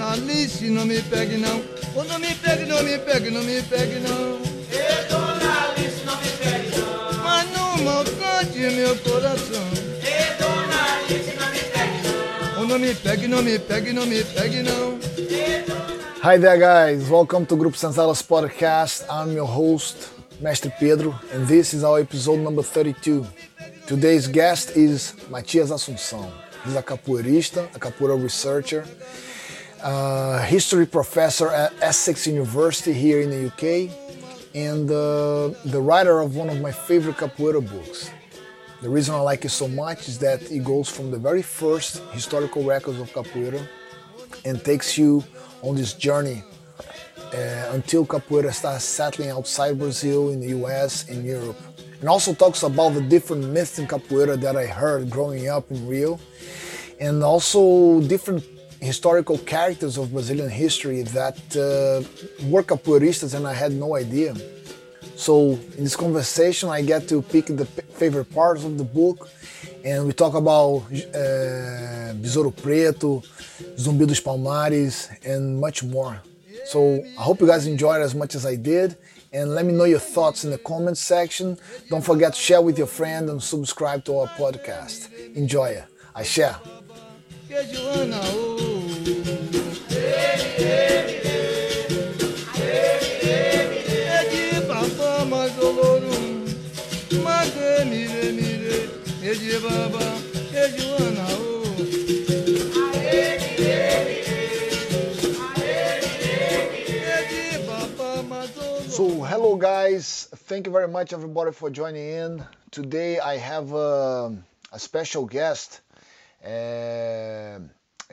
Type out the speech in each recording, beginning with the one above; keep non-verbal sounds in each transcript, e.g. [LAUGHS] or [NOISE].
Alice, não me pegue não. Oh, não me pegue, não me pegue, não me pegue não. E dona Alice, não me pegue não. Mas não maltrate meu coração. E dona Alice, não me pegue não. Oh, não me pegue, não me pegue, não me pegue não. Hi there, guys. Welcome to Grupo Sanzalas podcast. I'm your host, Mestre Pedro, and this is our episode number 32. Today's guest is Matias Assunção. He's a capoeirista, a capoeira researcher, a history professor at Essex University here in the UK, and uh, the writer of one of my favorite capoeira books. The reason I like it so much is that it goes from the very first historical records of capoeira and takes you on this journey uh, until capoeira starts settling outside Brazil, in the US, in Europe. And also talks about the different myths in capoeira that I heard growing up in Rio, and also different historical characters of Brazilian history that uh, were capoeiristas and I had no idea. So in this conversation, I get to pick the favorite parts of the book, and we talk about uh, Besouro Preto, Zumbi dos Palmares, and much more. So I hope you guys enjoyed as much as I did, and let me know your thoughts in the comments section. Don't forget to share with your friend and subscribe to our podcast. Enjoy it. I share. So, hello guys. Thank you very much, everybody, for joining in. Today, I have a, a special guest. Uh,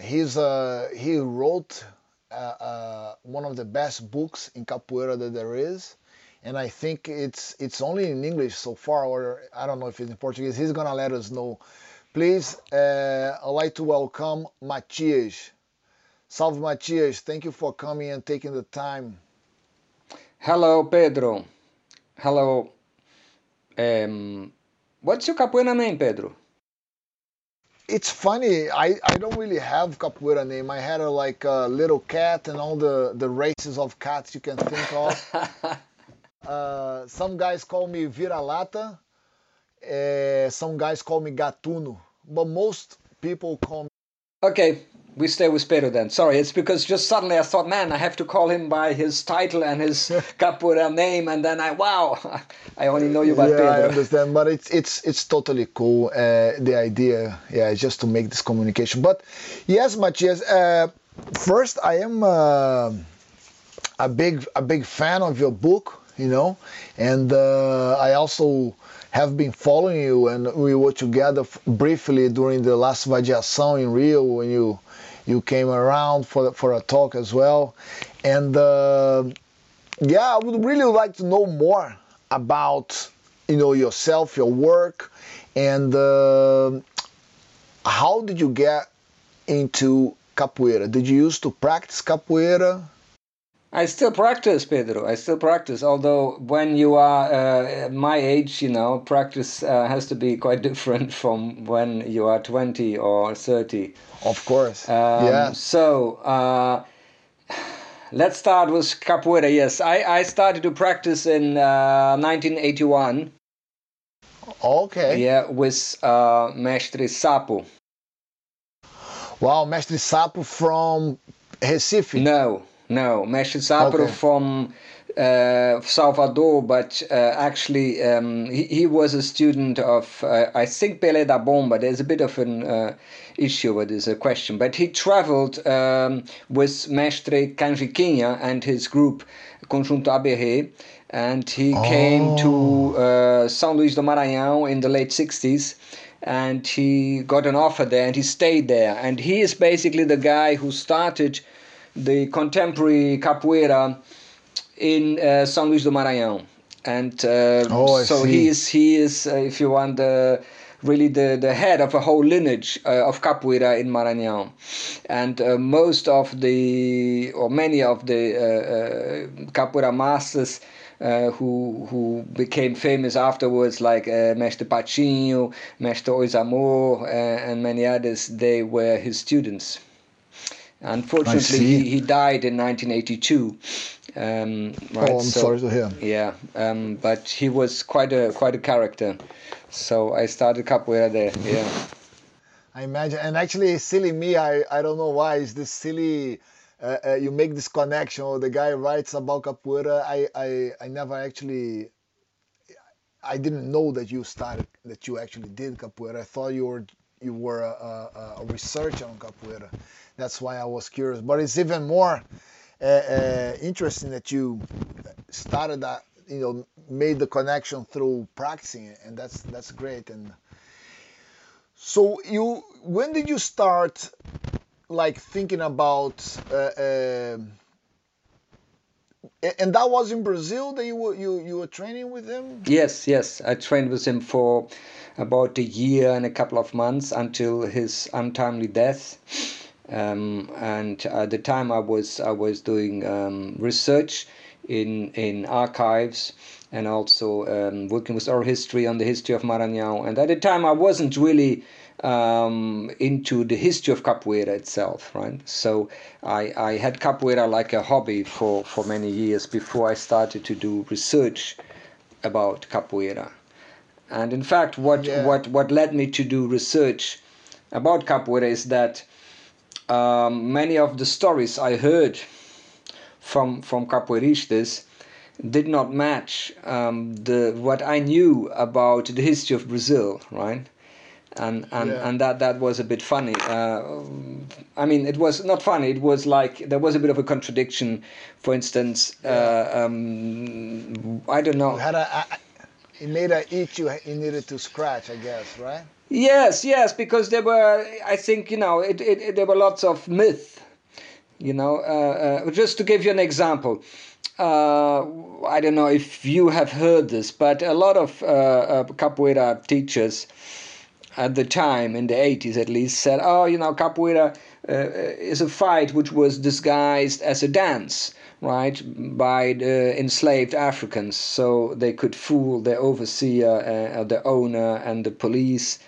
he's uh, he wrote uh, uh, one of the best books in capoeira that there is, and I think it's it's only in English so far, or I don't know if it's in Portuguese. He's gonna let us know. Please, uh, I'd like to welcome Matias. Salve Matias, thank you for coming and taking the time. Hello, Pedro. Hello. Um, what's your capoeira name, Pedro? It's funny. I, I don't really have a capoeira name. I had a like a little cat and all the the races of cats you can think of. [LAUGHS] uh, some guys call me vira-lata. Uh, some guys call me gatuno, but most people call me. Okay, we stay with Pedro then. Sorry, it's because just suddenly I thought, man, I have to call him by his title and his [LAUGHS] capoeira name, and then I, wow, [LAUGHS] I only know you by yeah, I Pedro. understand, but it's it's it's totally cool. Uh, the idea, yeah, just to make this communication. But yes, Matias. Uh, first, I am uh, a big a big fan of your book, you know, and uh, I also have been following you, and we were together briefly during the last Vadiação in Rio when you you came around for for a talk as well, and. Uh, yeah, I would really like to know more about you know yourself, your work, and uh, how did you get into capoeira? Did you used to practice capoeira? I still practice, Pedro. I still practice. Although when you are uh, my age, you know, practice uh, has to be quite [LAUGHS] different from when you are 20 or 30. Of course. Um, yes. So uh, let's start with capoeira. Yes, I, I started to practice in uh, 1981. Okay. Yeah, with uh, Mestre Sapo. Wow, Mestre Sapo from Recife. No, no, Mestre Sapo Okay. from uh, Salvador, but uh, actually um, he, he was a student of uh, I think Pelé da Bomba. There's a bit of an uh, issue with this uh, question, but he traveled um, with Mestre Canjiquinha and his group Conjunto Aberré, and he came to uh, São Luís do Maranhão in the late 60s. And he got an offer there, and he stayed there. And he is basically the guy who started the contemporary capoeira in uh, São Luís do Maranhão, and uh, Oh, so see. he is he is uh, if you want the really the, the head of a whole lineage uh, of capoeira in Maranhão, and uh, most of the or many of the uh, capoeira masters. Uh, who who became famous afterwards, like uh, Mestre Patinho, Mestre Euzamor, uh, and many others. They were his students Unfortunately, he, he died in 1982. Um, right, Oh, I'm so- sorry to hear. Yeah, um, but he was quite a quite a character. So I started capoeira there. Yeah. I imagine, and actually, silly me, I, I don't know why. Is this silly? Uh, uh, you make this connection, or the guy writes about capoeira. I, I, I never actually, I didn't know that you started, that you actually did capoeira. I thought you were you were a, a, a researcher on capoeira. That's why I was curious. But it's even more uh, uh, interesting that you started that, you know, made the connection through practicing and that's that's great. And so you, when did you start, like thinking about, uh, um and that was in Brazil that you were you you were training with him. Yes, yes. I trained with him for about a year and a couple of months until his untimely death. Um, and at the time, I was I was doing um, research in in archives and also um, working with oral history on the history of Maranhão. And at the time, I wasn't really um, into the history of capoeira itself, right? So I, I had capoeira like a hobby for, for many years before I started to do research about capoeira. And in fact, what, Yeah. what, what led me to do research about capoeira is that um, many of the stories I heard from from capoeiristas did not match um, the what I knew about the history of Brazil, right? And and, Yeah. and that that was a bit funny. Uh, I mean, it was not funny. It was like there was a bit of a contradiction. For instance, uh, um, I don't know. You had a, a it made a itch you, you needed to scratch, I guess, right? Yes, yes, because there were, I think, you know, it, it, it- there were lots of myth. You know, uh, uh, just to give you an example, uh, I don't know if you have heard this, but a lot of uh, uh, capoeira teachers at the time, in the 80s at least, said, oh, you know, capoeira uh, is a fight which was disguised as a dance, right, by the enslaved Africans, so they could fool the overseer, uh, the owner, and the police.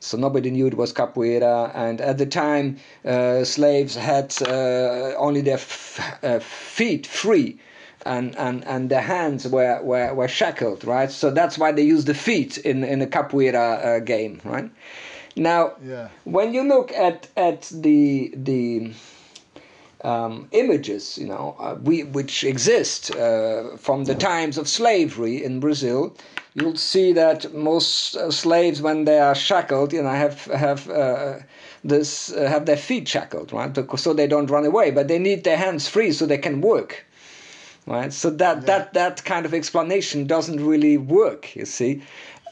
So nobody knew it was capoeira, and at the time, uh, slaves had uh, only their f- uh, feet free, and, and, and their hands were, were, were shackled, right? So that's why they use the feet in, in a capoeira uh, game, right? Now, Yeah. when you look at at the the um, images, you know, uh, we which exist uh, from the times of slavery in Brazil, you'll see that most uh, slaves, when they are shackled, you know, have have uh, this uh, have their feet shackled, right? So they don't run away, but they need their hands free so they can work. Right, so that, that that kind of explanation doesn't really work, you see,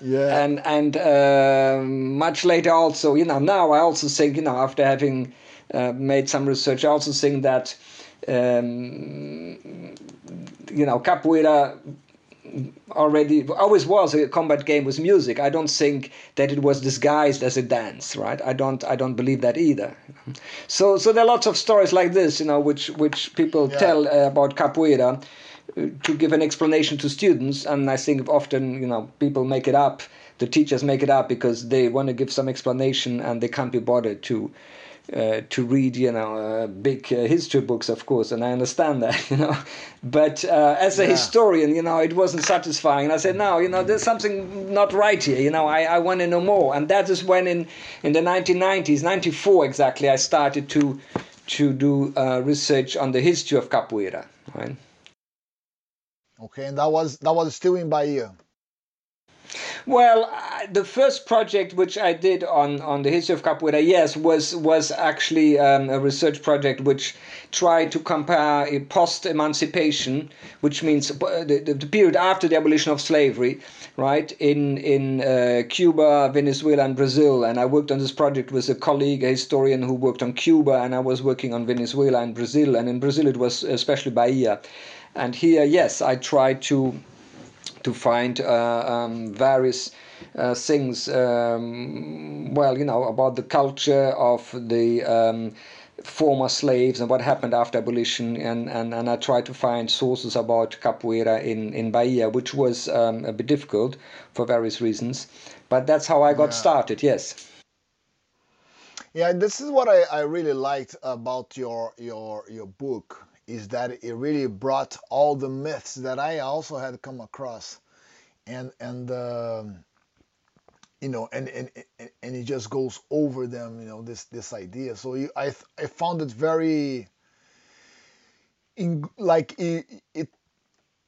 Yeah. and and um much later also you know now i also think you know after having uh, made some research. I also think that um, you know capoeira already always was a combat game with music. I don't think that it was disguised as a dance right? I don't i don't believe that either. So so there are lots of stories like this you know which which people Yeah. tell uh, about capoeira uh, to give an explanation to students. And i think often you know people make it up. The teachers make it up because they want to give some explanation and they can't be bothered to uh, to read, you know, uh, big uh, history books, of course, and I understand that, [LAUGHS] you know. But uh, as a Yeah. historian, you know, it wasn't satisfying. And I said, no, you know, there's something not right here. You know, I, I want to know more. And that is when, in in the 1990s, 94 exactly, I started to to do uh, research on the history of capoeira. Right. Okay, and that was that was still in Bahia. Well, uh, the first project which I did on, on the history of capoeira, yes, was was actually um, a research project which tried to compare a post-emancipation, which means uh, the, the, the period after the abolition of slavery, right, in in uh, Cuba, Venezuela, and Brazil. And I worked on this project with a colleague, a historian who worked on Cuba, and I was working on Venezuela and Brazil. And in Brazil, it was especially Bahia. And here, yes, I tried to to find uh, um, various uh, things, um, well, you know, about the culture of the um, former slaves and what happened after abolition. And, and, and I tried to find sources about capoeira in, in Bahia, which was um, a bit difficult for various reasons. But that's how I got Yeah. started, yes. Yeah, this is what I, I really liked about your your your book is that it really brought all the myths that I also had come across, and and um, you know and, and and it just goes over them, you know this this idea. So you, I I found it very in like it, it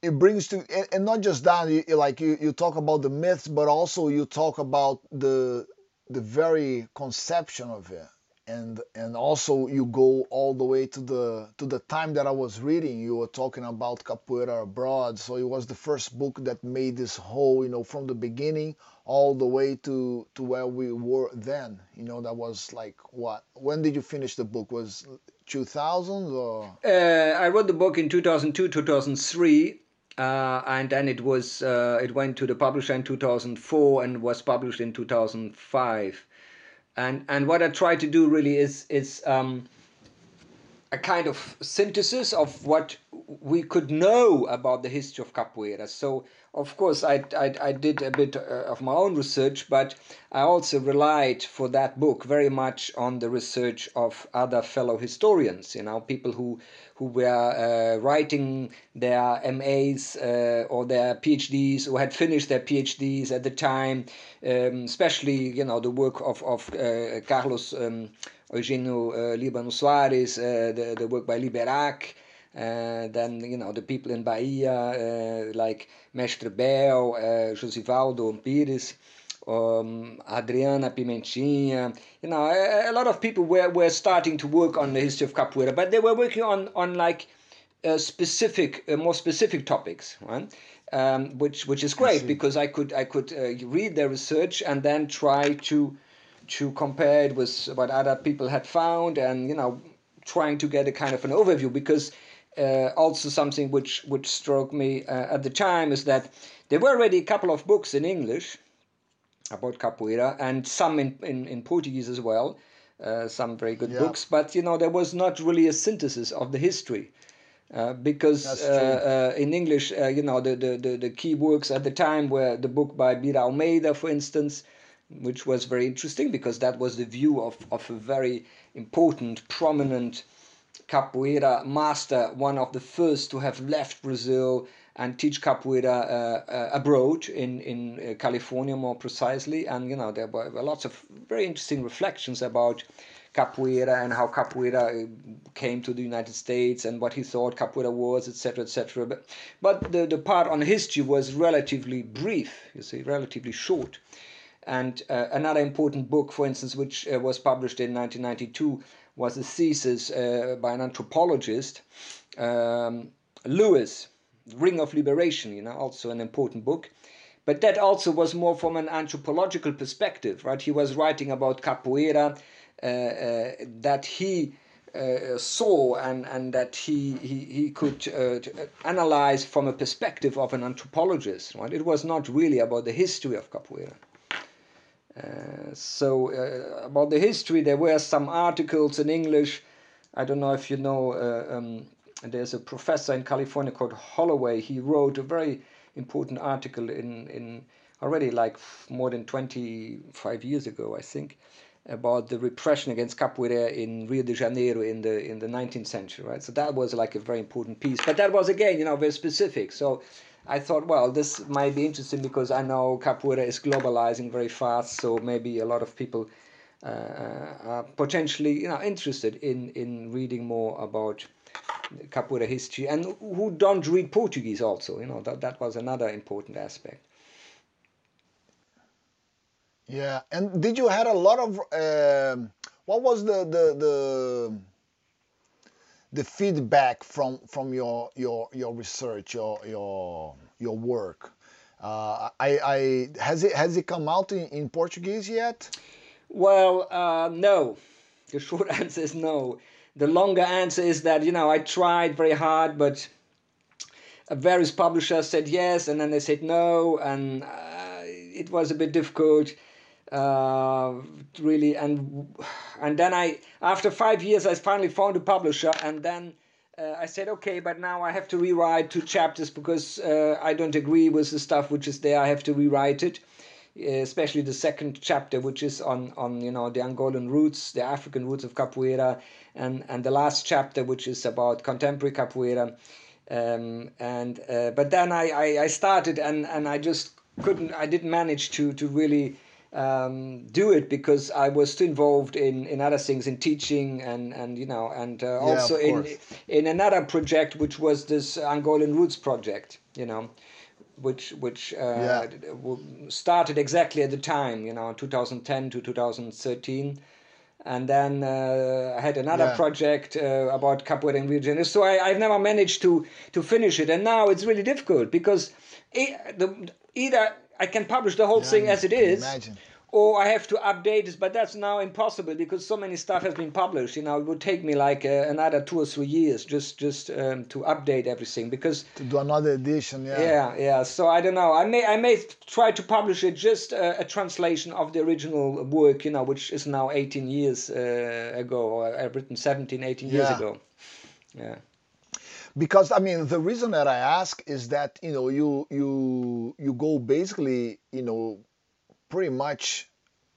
it brings to and, and not just that you, like you, you talk about the myths but also you talk about the the very conception of it and and also you go all the way to the to the time that I was reading you were talking about capoeira abroad. So it was the first book that made this whole you know from the beginning all the way to to where we were then. You know that was like what when did you finish the book? Was 2000 or? Uh, I wrote the book in 2002, 2003, uh, and then it was uh, it went to the publisher in 2004 and was published in 2005. And and what I try to do really is is um, a kind of synthesis of what we could know about the history of capoeira. So, of course, I, I, I did a bit uh, of my own research, but I also relied for that book very much on the research of other fellow historians, you know, people who, who were uh, writing their MAs uh, or their PhDs, who had finished their PhDs at the time, um, especially, you know, the work of, of uh, Carlos. Um, Eugenio uh, Libano Soares, uh, the, the work by Liberac, uh, then you know the people in Bahia like Mestre Bel, uh, Josivaldo Pires, um, Adriana Pimentinha. You know, a, a, lot of people were, were starting to work on the history of capoeira, but they were working on on like uh, specific, uh, more specific topics, right? Um, which which is great because I could I could uh, read their research and then try to to compare it with what other people had found and you know trying to get a kind of an overview because uh, also something which which struck me uh, at the time is that there were already a couple of books in English about capoeira and some in, in, in Portuguese as well, uh, some very good Yeah. books, but you know there was not really a synthesis of the history. Uh, because uh, uh, in English, uh, you know, the, the, the, the key works at the time were the book by Bira Almeida, for instance, which was very interesting because that was the view of, of a very important, prominent capoeira master, one of the first to have left Brazil and teach capoeira uh, uh, abroad in in uh, California, more precisely. And you know there were lots of very interesting reflections about capoeira and how capoeira uh, came to the United States and what he thought capoeira was, etc., etc. But but the the part on history was relatively brief. You see, relatively short. And uh, another important book, for instance, which uh, was published in 1992, was a thesis uh, by an anthropologist, um, Lewis, Ring of Liberation, you know, also an important book. But that also was more from an anthropological perspective, right? He was writing about capoeira uh, uh, that he uh, saw and, and that he, he, he could analyze from a perspective of an anthropologist, right? It was not really about the history of capoeira. Uh, so about the history, there were some articles in English. I don't know if you know. Uh, um, there's a professor in California called Holloway. He wrote a very important article in in already like more than 25 years ago, I think, about the repression against capoeira in Rio de Janeiro in the in the 19th century, right? So that was like a very important piece. But that was again, you know, very specific. So I thought, well, this might be interesting because I know capoeira is globalizing very fast, so maybe a lot of people uh, are potentially, you know, interested in in reading more about capoeira history and who don't read Portuguese also. You know, that that was another important aspect. Yeah, and did you had a lot of um, what was the the the the feedback from from your your your research your your your work? Uh, I I has it has it come out in, in Portuguese yet? Well, uh, no. The [LAUGHS] short answer is no. The longer answer is that you know I tried very hard, but various publishers said yes, and then they said no, and uh, it was a bit difficult, uh, really. And and then I, after five years, I finally found a publisher, and then. Uh, I said, okay, but now I have to rewrite two chapters because uh, I don't agree with the stuff which is there. I have to rewrite it especially the second chapter, which is on on you know the Angolan roots, the African roots of capoeira, and and the last chapter, which is about contemporary capoeira. Um, and uh, but then I, I, I started and, and I just couldn't I didn't manage to to really um, do it because I was too involved in, in other things in teaching and, and you know and uh, also in course. in another project which was this Angolan Roots project you know which which uh, Yeah. started exactly at the time you know 2010 to 2013 and then uh, I had another Yeah. project uh, about capoeira in Rio de Janeiro. So I, I've never managed to to finish it, and now it's really difficult because e- the, either I can publish the whole thing as it is, imagine. or I have to update it. But that's now impossible because so many stuff has been published. You know, it would take me like uh, another two or three years just just um, to update everything because To do another edition, yeah. yeah, yeah. So I don't know. I may, I may try to publish it just uh, a translation of the original work, you know, which is now 18 years uh, ago, or I've written 17, 18 years Yeah. ago. Yeah. Because I mean the reason that I ask is that you know you you you go basically you know pretty much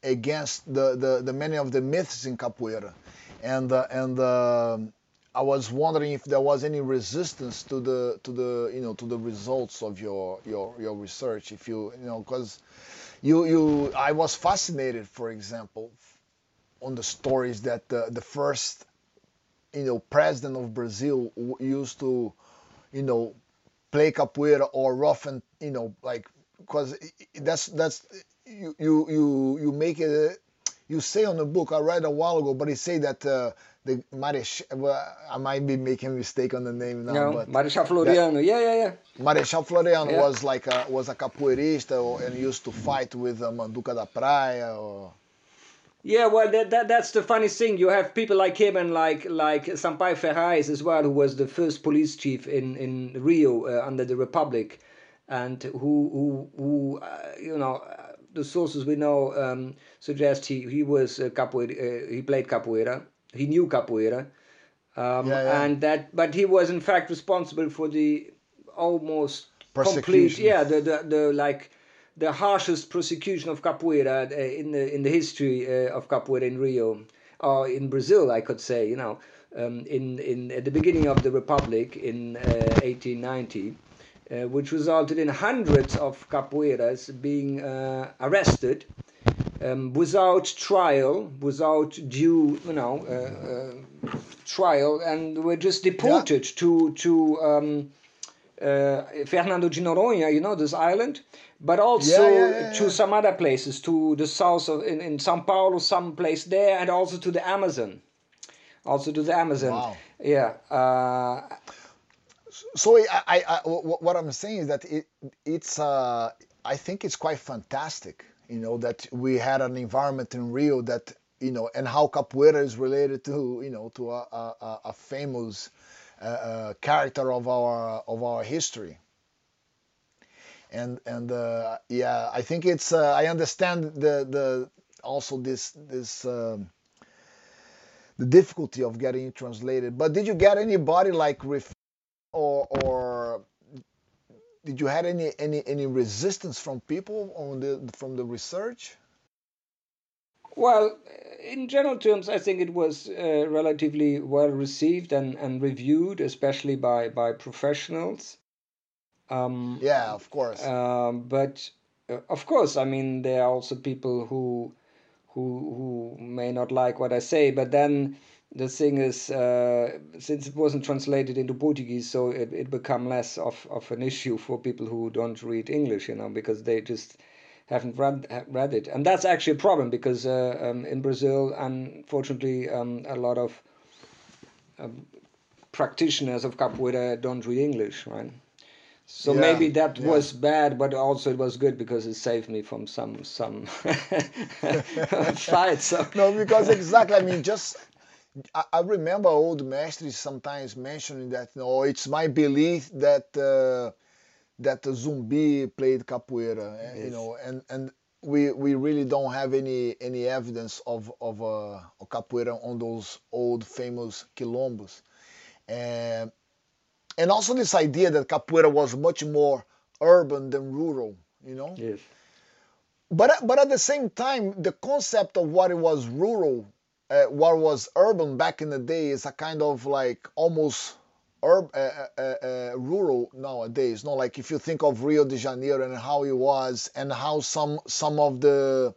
against the the, the many of the myths in capoeira, and uh, and um I was wondering if there was any resistance to the to the you know to the results of your your your research if you you know because you you I was fascinated for example on the stories that the, the first you know president of Brazil used to you know play capoeira or rough and you know like because that's that's you you you you make it you say on the book I read a while ago but he say that uh, the Marechal well, I might be making a mistake on the name now No, but Marechal Floriano. Yeah, yeah, yeah. Marechal Floriano Yeah. was like a was a capoeirista or, and used to fight with uh, Manduca da Praia or Yeah, well, that, that that's the funny thing. You have people like him and like like Sampaio Ferraz as well, who was the first police chief in in Rio uh, under the Republic, and who who who uh, you know uh, the sources we know um, suggest he he was a capoeira. Uh, he played capoeira. He knew capoeira, um, Yeah, yeah. and that but he was in fact responsible for the almost complete yeah the the, the like the harshest prosecution of capoeira uh, in the in the history uh, of capoeira in Rio or in Brazil, I could say. You know, um, in in at the beginning of the republic in uh, 1890, uh, which resulted in hundreds of capoeiras being uh, arrested. Um, without trial, without due, you know, uh, trial, and were just deported to to um, Fernando de Noronha, you know, this island, but also Yeah, yeah, yeah, to some other places, to the south of in, in Sao Paulo, some place there, and also to the Amazon, also to the Amazon. Wow. Yeah. Uh, so I, I, I what I'm saying is that it it's uh I think it's quite fantastic you know that we had an environment in Rio that you know and how capoeira is related to you know to a, a, a- a famous uh, uh, character of our of our history and and uh, yeah I think it's uh, I understand the the also this this um, the difficulty of getting it translated but did you get anybody like ref- or or did you had any any any resistance from people on the from the research Well, in general terms, I think it was uh, relatively well received and, and reviewed, especially by, by professionals. Um, yeah of course um, but uh, of course, I mean, there are also people who who who may not like what I say. But then the thing is, uh, since it wasn't translated into Portuguese, so it, it become less of, of an issue for people who don't read English, you know, because they just haven't read read it, and that's actually a problem because uh, um, in Brazil, unfortunately, um, a lot of um, practitioners of capoeira don't read English, right? So Yeah, maybe that yeah. was bad, but also it was good because it saved me from some some [LAUGHS] fights. So. no because exactly i mean just i, I remember old masters sometimes mentioning that no it's my belief that uh, that the zumbi played capoeira eh, you know and and we we really don't have any any evidence of of uh, capoeira on those old famous quilombos and and also this idea that capoeira was much more urban than rural you know Yes. but but at the same time, the concept of what it was rural, uh, what was urban back in the day is a kind of like almost urb, uh, uh, uh, rural nowadays. No, like if you think of Rio de Janeiro and how it was, and how some some of the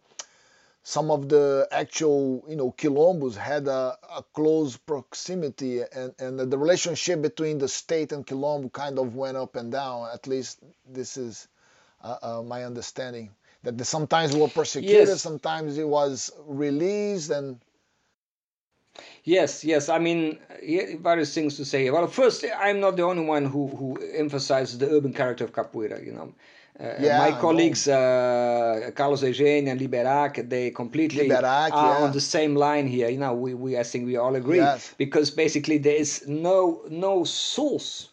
some of the actual you know quilombos had a, a close proximity and, and the relationship between the state and quilombo kind of went up and down at least this is uh, uh, my understanding that the, sometimes were persecuted Yes. sometimes it was released and Yes, yes. I mean, various things to say. Well, first, I'm not the only one who, who emphasizes the urban character of capoeira. You know, Yeah, my colleagues uh, Carlos Eugênio and Liberac, they completely Liberac, are yeah. on the same line here. You know, we, we I think we all agree Yes. because basically there is no no source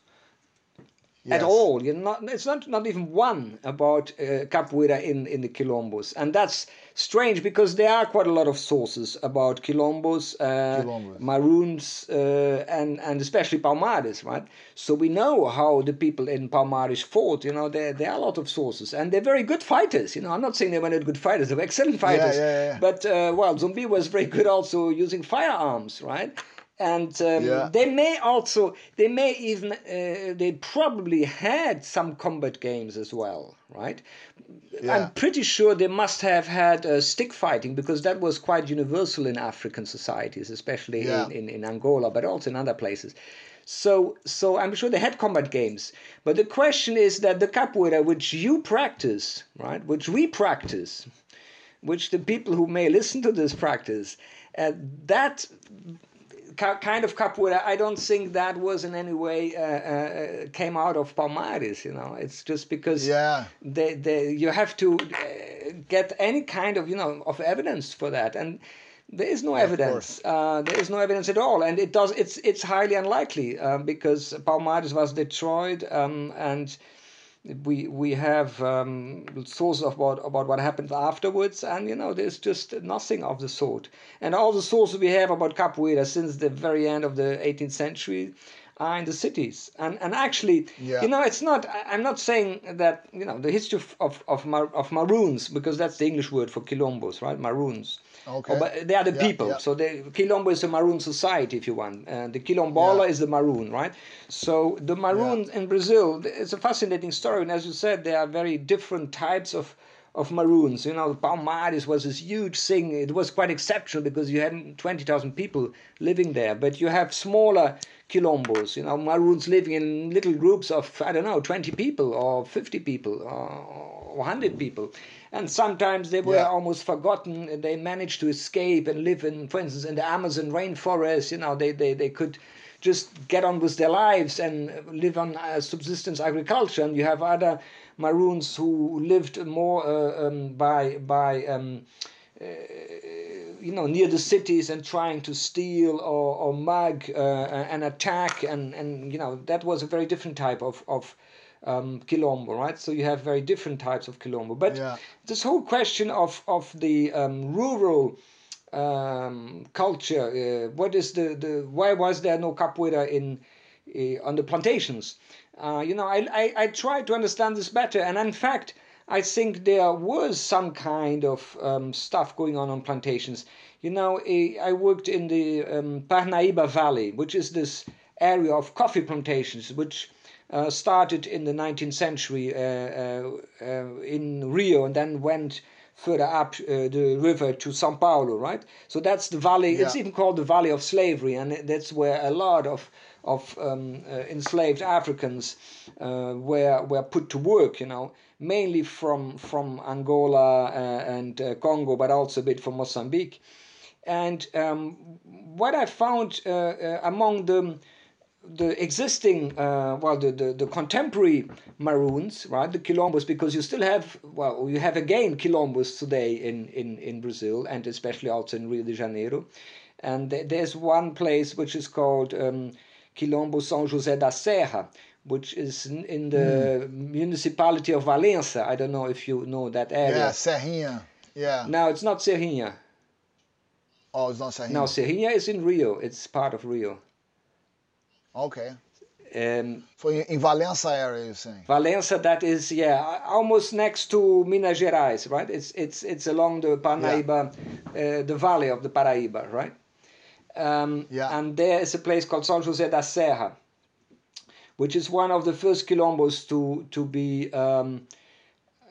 at all. You're not, it's not, not even one about uh, capoeira in, in the quilombos. And that's strange because there are quite a lot of sources about quilombos, uh, Quilombos. maroons, uh, and, and especially Palmares, right? So we know how the people in Palmares fought. You know, there, there are a lot of sources. And they're very good fighters. You know, I'm not saying they were not good fighters, they were excellent fighters. yeah, yeah. But, uh, well, Zumbi was very good also using firearms, right? And um, Yeah. they may also, they may even, uh, they probably had some combat games as well, right? Yeah. I'm pretty sure they must have had uh, stick fighting because that was quite universal in African societies, especially Yeah. in, in, in Angola, but also in other places. So, so I'm sure they had combat games. But the question is that the capoeira, which you practice, right, which we practice, which the people who may listen to this practice, uh, that ki- kind of capoeira, I don't think that was in any way uh, uh, came out of Palmares. You know, it's just because Yeah. they, they, you have to uh, get any kind of you know of evidence for that, and there is no evidence. Uh, there is no evidence at all, and it does. It's it's highly unlikely um, because Palmares was destroyed, um, and we we have um, sources about about what happened afterwards, and you know there's just nothing of the sort. And all the sources we have about capoeira since the very end of the 18th century are in the cities. And and actually, Yeah. you know, it's not. I'm not saying that you know the history of of of, mar, of maroons because that's the English word for quilombos, right? Maroons. Okay. Oh, but they are the Yeah, people. yeah. So the Quilombo is a maroon society, if you want. Uh, the Quilombola is the maroon, right? So the maroon in Brazil, it's a fascinating story. And as you said, there are very different types of of maroons. You know, Palmares was this huge thing. It was quite exceptional because you had 20,000 people living there. But you have smaller quilombos, you know, maroons living in little groups of, I don't know, 20 people or 50 people or 100 people. And sometimes they were Yeah. almost forgotten. They managed to escape and live in, for instance, in the Amazon rainforest. You know, they, they, they could just get on with their lives and live on uh, subsistence agriculture. And you have other Maroons who lived more uh, um, by by um, uh, you know near the cities and trying to steal or, or mug uh, and attack and and you know that was a very different type of of um, quilombo, right? So you have very different types of quilombo. But Yeah. this whole question of of the um, rural um, culture, uh, what is the, the why was there no capoeira in uh, on the plantations? Uh, you know, I, I I tried to understand this better, and in fact. I think there was some kind of um, stuff going on on plantations. You know, I worked in the um, Paraíba Valley, which is this area of coffee plantations, which uh, started in the 19th century uh, uh, uh, in Rio and then went further up uh, the river to Sao Paulo, right? So that's the valley. It's even called the Valley of Slavery, and that's where a lot of of um, uh, enslaved Africans uh, were were put to work. You know, mainly from from Angola uh, and uh, Congo, but also a bit from Mozambique. And um, what I found uh, among the the existing, uh, well, the, the, the contemporary Maroons, right, the Quilombos, because you still have, well, you have again Quilombos today in, in, in Brazil and especially also in Rio de Janeiro. And th- there's one place which is called um, Quilombo São José da Serra, which is in, the municipality of Valença. I don't know if you know that area. Yeah, Serrinha. Yeah. No, it's not Serrinha. Oh, it's not Serrinha. No, Serrinha is in Rio. It's part of Rio. Okay. Um, So in, Valença area, you're saying? Valença, that is yeah, almost next to Minas Gerais, right? It's it's it's along the Paraíba, uh, the valley of the Paraíba, right? Um, Yeah. And there is a place called São José da Serra, which is one of the first quilombos to to be um,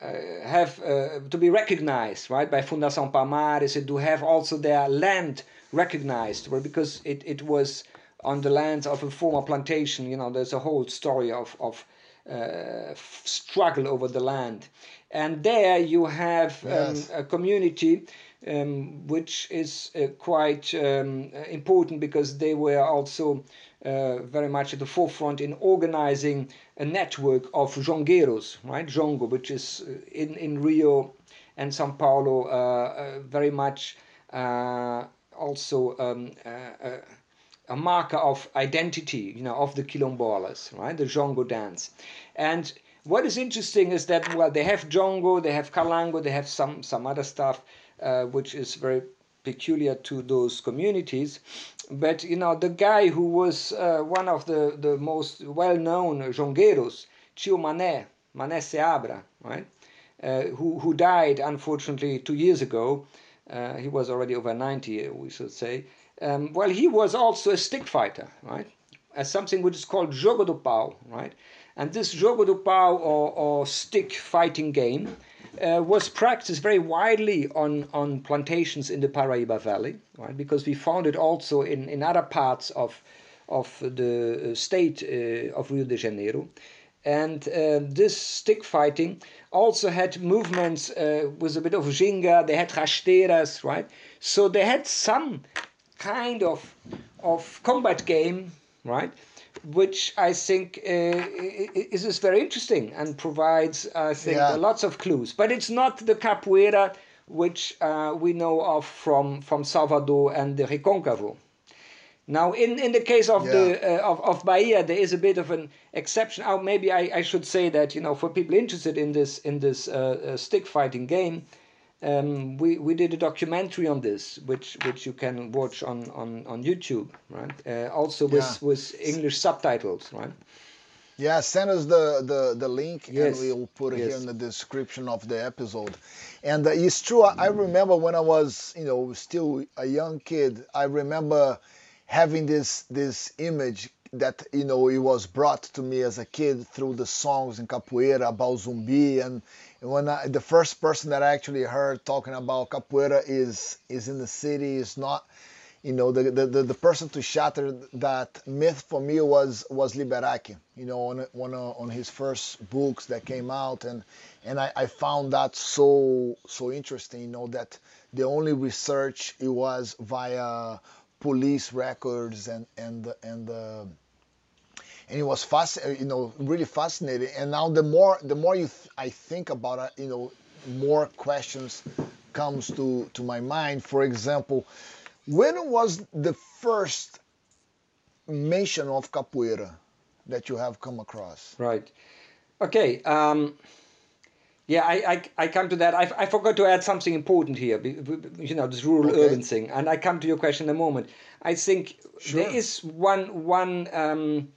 uh, have uh, to be recognized, right, by Fundação Palmares, and to have also their land recognized, right, because it, it was on the lands of a former plantation. You know, there's a whole story of of uh, struggle over the land, and there you have um, a community um, which is uh, quite um, uh, important because they were also uh, very much at the forefront in organizing a network of jongueiros, right? Jongo, which is uh, in, in Rio and Sao Paulo, uh, uh, very much also um, a marker of identity, you know, of the quilombolas, right? The jongo dance. And what is interesting is that well, they have jongo, they have calango, they have some some other stuff, uh, which is very peculiar to those communities. But you know, the guy who was uh, one of the the most well-known jongueiros, Tio Mané, Mané Seabra, right? Uh, who who died unfortunately two years ago. Uh, he was already over 90, we should say. Um, well, he was also a stick fighter, right? As something which is called jogo do pau, right? And this jogo do pau or, or stick fighting game uh, was practiced very widely on, on plantations in the Paraíba Valley, right? Because we found it also in, in other parts of, of the state uh, of Rio de Janeiro. And uh, this stick fighting also had movements uh, with a bit of ginga, they had rasteiras, right? So they had some kind of of combat game, right? Which I think uh, is, is very interesting and provides, I think, Yeah. lots of clues. But it's not the capoeira which uh, we know of from, from Salvador and the Recôncavo. Now, in, in the case of the uh, of, of Bahia, there is a bit of an exception. Oh, maybe I, I should say that you know for people interested in this in this uh, uh, stick fighting game, um, we, we did a documentary on this, which which you can watch on on, on YouTube, right? Uh, also with Yeah. with English subtitles, right? Yeah, send us the, the, the link Yes, and we'll put it here in the description of the episode. And uh, it's true, I I remember when I was, you know, still a young kid, I remember having this this image that, you know, it was brought to me as a kid through the songs in Capoeira about Zumbi. And when I, the first person that I actually heard talking about Capoeira is is in the city, is not you know the, the, the, the person to shatter that myth for me was was Liberac you know on on, on his first books that came out. And and I, I found that so so interesting you know that the only research it was via police records and and and uh, and it was fast you know really fascinating and now the more the more you th- I think about it you know more questions comes to to my mind for example when was the first mention of capoeira that you have come across? Right. Okay. Um, yeah, I, I, I come to that. I, I forgot to add something important here. You know, this rural Okay. urban thing, and I come to your question in a moment. I think there Sure. is one one um,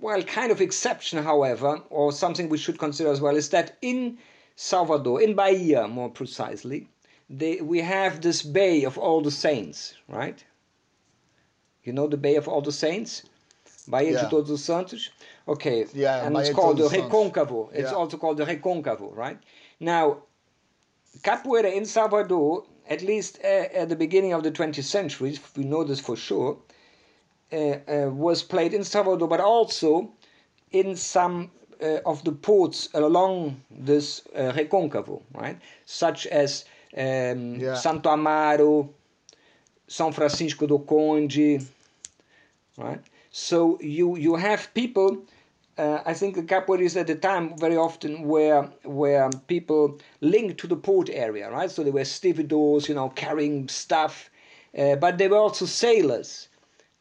well kind of exception, however, or something we should consider as well is that in Salvador, in Bahia more precisely, they, we have this Bay of All the Saints, right? You know the Bay of All the Saints? Bahia Yeah. de Todos os Santos? Okay. Yeah, and Bahia it's called the. Recôncavo. It's Yeah. also called the Recôncavo, right? Now, Capoeira in Salvador, at least uh, at the beginning of the 20th century, we know this for sure, was played in Salvador, but also in some uh, of the ports along this uh, Recôncavo, right? Such as um, Yeah. Santo Amaro, São Francisco do Conde, right? So you you have people. Uh, I think the capoeiras at the time very often were were people linked to the port area, right? So they were stevedores, you know, carrying stuff, uh, but they were also sailors,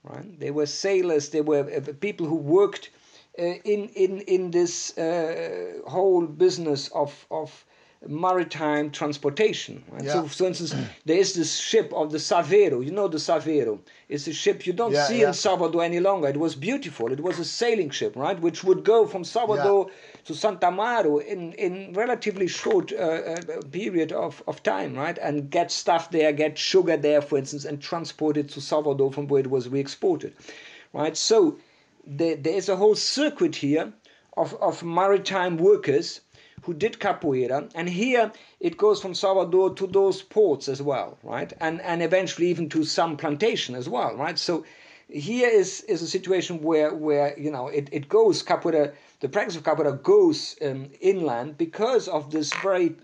right? They were sailors. They were uh, people who worked uh, in in in this uh, whole business of of maritime transportation. Right? So, for instance, there is this ship of the Saveiro. You know the Saveiro. It's a ship you don't Yeah, see yeah. in Salvador any longer. It was beautiful. It was a sailing ship, right, which would go from Salvador to Santo Amaro in in relatively short uh, uh, period of, of time, right, and get stuff there, get sugar there, for instance, and transport it to Salvador from where it was re-exported, right. So there, there is a whole circuit here of, of maritime workers who did capoeira, and here it goes from Salvador to those ports as well, right, and and eventually even to some plantation as well, right. So here is is a situation where where you know it, it goes capoeira, the practice of capoeira goes um, inland because of this very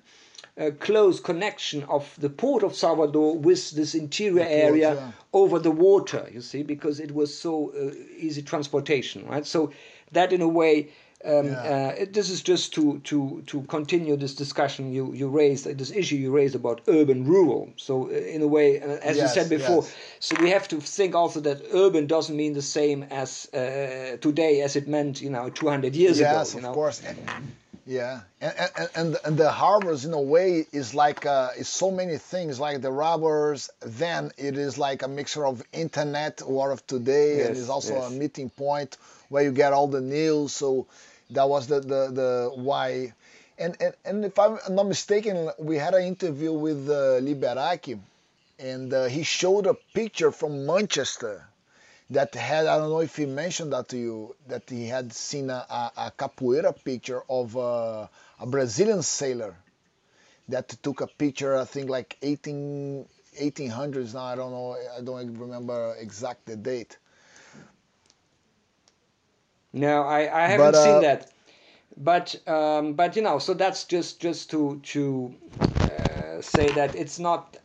uh, close connection of the port of Salvador with this interior area yeah. over the water, you see, because it was so uh, easy transportation, right? So that, in a way, um, Yeah. uh, it- this is just to to to continue this discussion you you raised, this issue you raised about urban rural. So uh, in a way, uh, as you said before, yes. so we have to think also that urban doesn't mean the same as uh, today as it meant, you know, 200 years ago. yes, of know? course. Yeah, and, and and and the harbors in a way is like uh, is so many things like the robbers. Then it is like a mixture of internet war of today, and it's also a meeting point where you get all the news. So that was the the, the why. And, and and if I'm not mistaken, we had an interview with uh, Liberac, and uh, he showed a picture from Manchester that had I don't know if he mentioned that to you that he had seen a, a, capoeira picture of uh, a Brazilian sailor that took a picture I think like 18 1800s now I don't know I don't remember exact the date No, I, I haven't But, uh, seen that. But um, but you know, so that's just just to to uh, say that it's not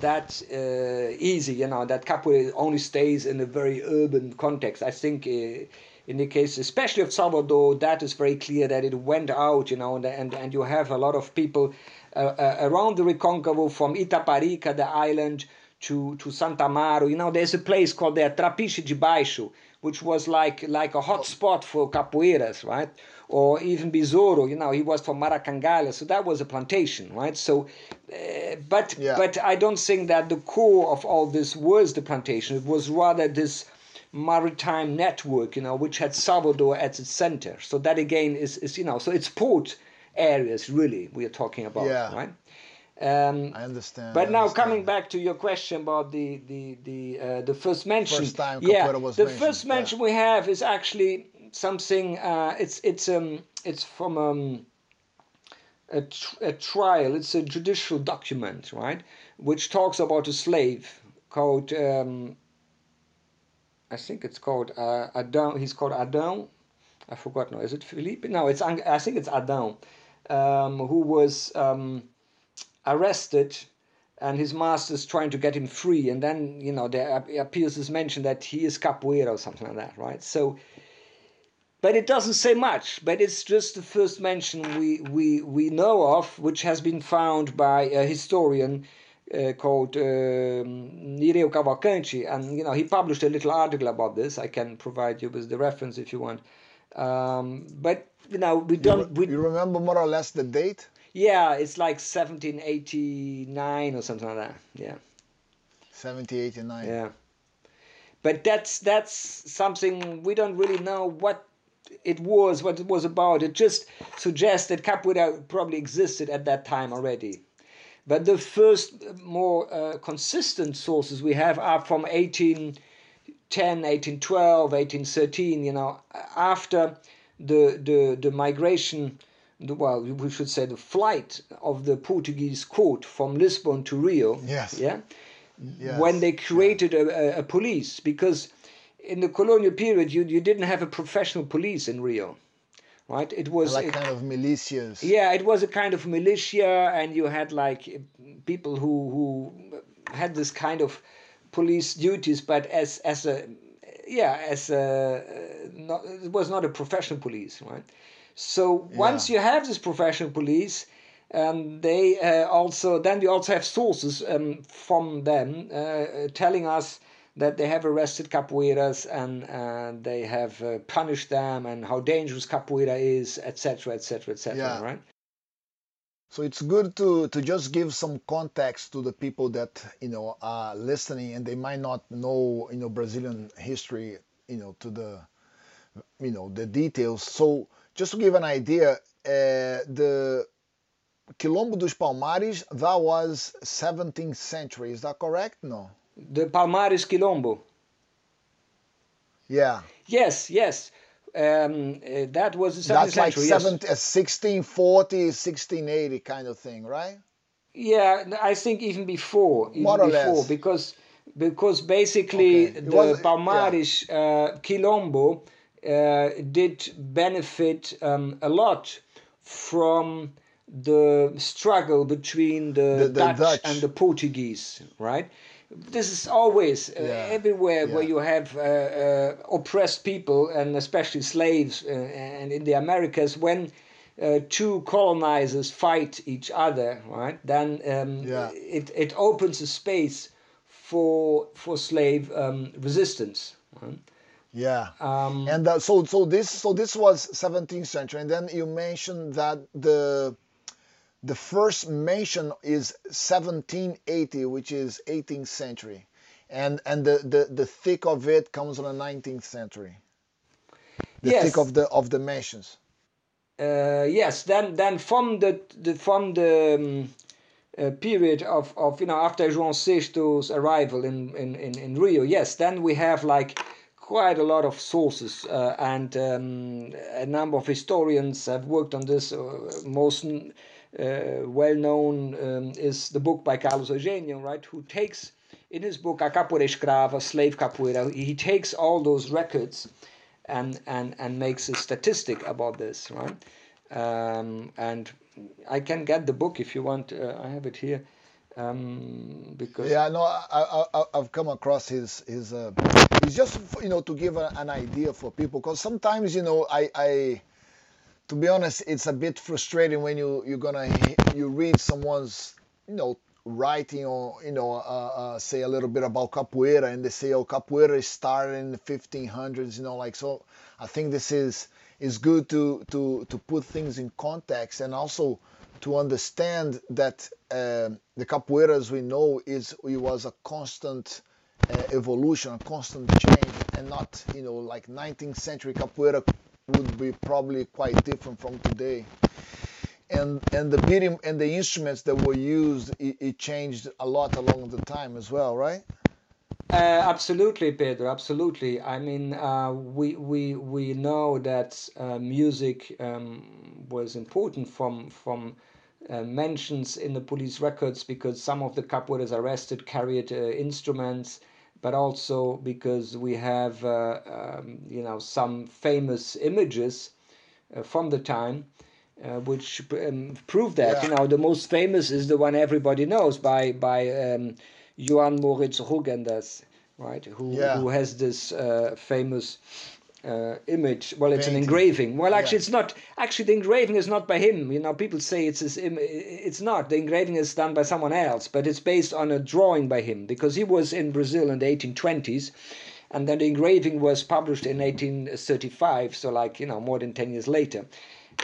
that uh, easy. You know, that capoeira only stays in a very urban context. I think. Uh, in the case, especially of Salvador, that is very clear that it went out, you know, and and, and you have a lot of people uh, uh, around the Reconcavo from Itaparica, the island, to, to Santo Amaro. You know, there's a place called the Trapiche de Baixo, which was like like a hot spot for capoeiras, right? Or even Besouro, you know, he was from Maracangalha, so that was a plantation, right? So, uh, but Yeah. but I don't think that the core of all this was the plantation. It was rather this maritime network, you know, which had Salvador at its center. So that again is, is you know, so it's port areas really we are talking about, Yeah. right? Um, I understand but I now understand. coming back to your question about the the the uh, the first mention, First time yeah, the mentioned, first yeah. mention we have is actually something. Uh, it's it's um it's from um a, tr- a trial. It's a judicial document, right, which talks about a slave called. Um, I think it's called uh, Adam. He's called Adam. I forgot now. Is it Philippe? No, it's I think it's Adam, um, who was um, arrested, and his master's trying to get him free. And then you know there appears this mention that he is capoeira or something like that, right? So, but it doesn't say much. But it's just the first mention we we we know of, which has been found by a historian uh, called um, Nireu Cavalcanti, and you know he published a little article about this. I can provide you with the reference if you want. Um, but you know we don't. We, you remember more or less the date yeah, it's like 1789 or something like that. Yeah, 70 89 yeah. But that's that's something we don't really know what it was, what it was about. It just suggests that capoeira probably existed at that time already. But the first uh, more uh, consistent sources we have are from 1810, 1812, 1813, you know, after the, the, the migration, well, we should say the flight of the Portuguese court from Lisbon to Rio. Yes. Yeah. Yes, When they created a, a, a police, because in the colonial period you, you didn't have a professional police in Rio, right? It was like it- kind of militias yeah, it was a kind of militia, and you had like people who who had this kind of police duties, but as as a yeah as a not, it was not a professional police, right? So once Yeah. you have this professional police, um, they uh, also then we also have sources um, from them uh, telling us that they have arrested capoeiras and uh, they have uh, punished them and how dangerous capoeira is, etc., etc., etc. Right? So it's good to to just give some context to the people that you know are listening and they might not know you know Brazilian history you know to the you know the details. So just to give an idea, uh, the Quilombo dos Palmares that was 17th century. Is that correct? No. The Palmares Quilombo. Yeah. Yes, yes. Um, uh, that was the 17th That's like century. yes. 17, uh, 1640, 1680 kind of thing, right? Yeah, I think even before, even More or before, less. because because basically Okay. The was- Palmares uh, Quilombo did benefit um, a lot from the struggle between the, The- the Dutch, Dutch. and the Portuguese, right? This is always uh, Yeah, everywhere where you have uh, uh, oppressed people and especially slaves, uh, and in the Americas when uh, two colonizers fight each other, right? Then um, Yeah. it it opens a space for for slave um, resistance. right? Yeah. Um, and uh, so so this so this was 17th century and then you mentioned that the the first mention is 1780 which is 18th century. And and the the, the thick of it comes on the 19th century. The Yes. thick of the of the mentions uh, yes, then then from the, the from the um, uh, period of, of you know after João VI's arrival in, in, in, in Rio, yes, then we have like quite a lot of sources uh, and um, a number of historians have worked on this. Uh, most uh, well known um, is the book by Carlos Eugenio, right, who takes in his book A Capoeira Escrava, Slave Capoeira, he takes all those records and and and makes a statistic about this, right? Um, and I can get the book if you want. Uh, I have it here um, because yeah no I, I i've come across his his uh it's just you know to give a, an idea for people because sometimes you know i i to be honest it's a bit frustrating when you you're gonna you read someone's you know writing or you know uh, uh, say a little bit about capoeira and they say oh capoeira started in the 1500s you know like so i think this is is good to to to put things in context and also to understand that um, the capoeira as we know is it was a constant uh, evolution, a constant change, and not you know like 19th century capoeira would be probably quite different from today. And and the beating and the instruments that were used, it, it changed a lot along the time as well, right? Uh, absolutely, Pedro. Absolutely. I mean, uh, we we we know that uh, music um, was important from from uh, mentions in the police records because some of the capoeiras arrested carried uh, instruments, but also because we have uh, um, you know some famous images uh, from the time. Uh, which um, prove that Yeah. you know the most famous is the one everybody knows by by um, Johann Moritz Rugendas, right? Who Yeah. who has this uh, famous uh, image? Well, it's an engraving. Well, actually, Yeah. it's not. Actually, the engraving is not by him. You know, people say it's his. Im- it's not. The engraving is done by someone else, but it's based on a drawing by him because he was in Brazil in the 1820s. And then the engraving was published in 1835, so like you know more than ten years later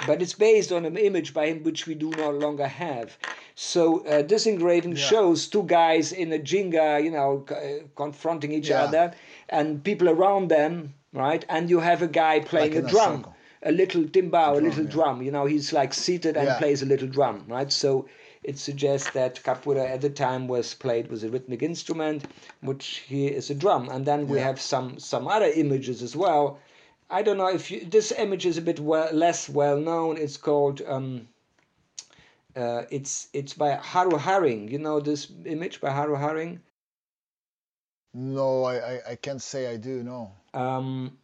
but it's based on an image by him which we do no longer have. So uh, this engraving shows two guys in a ginga, you know, c- uh, confronting each Yeah. other, and people around them, right? And you have a guy playing in a a drum, circle. a little timbao, a, drum, little yeah. drum. You know, he's like seated and Yeah. plays a little drum, right? So it suggests that capoeira at the time was played with a rhythmic instrument, which here is a drum. And then we Yeah. have some some other images as well. I don't know if you, this image is a bit well, less well known. It's called um, uh, it's it's by Haru Haring. You know this image by Haru Haring. No, I, I, I can't say I do. No. Um,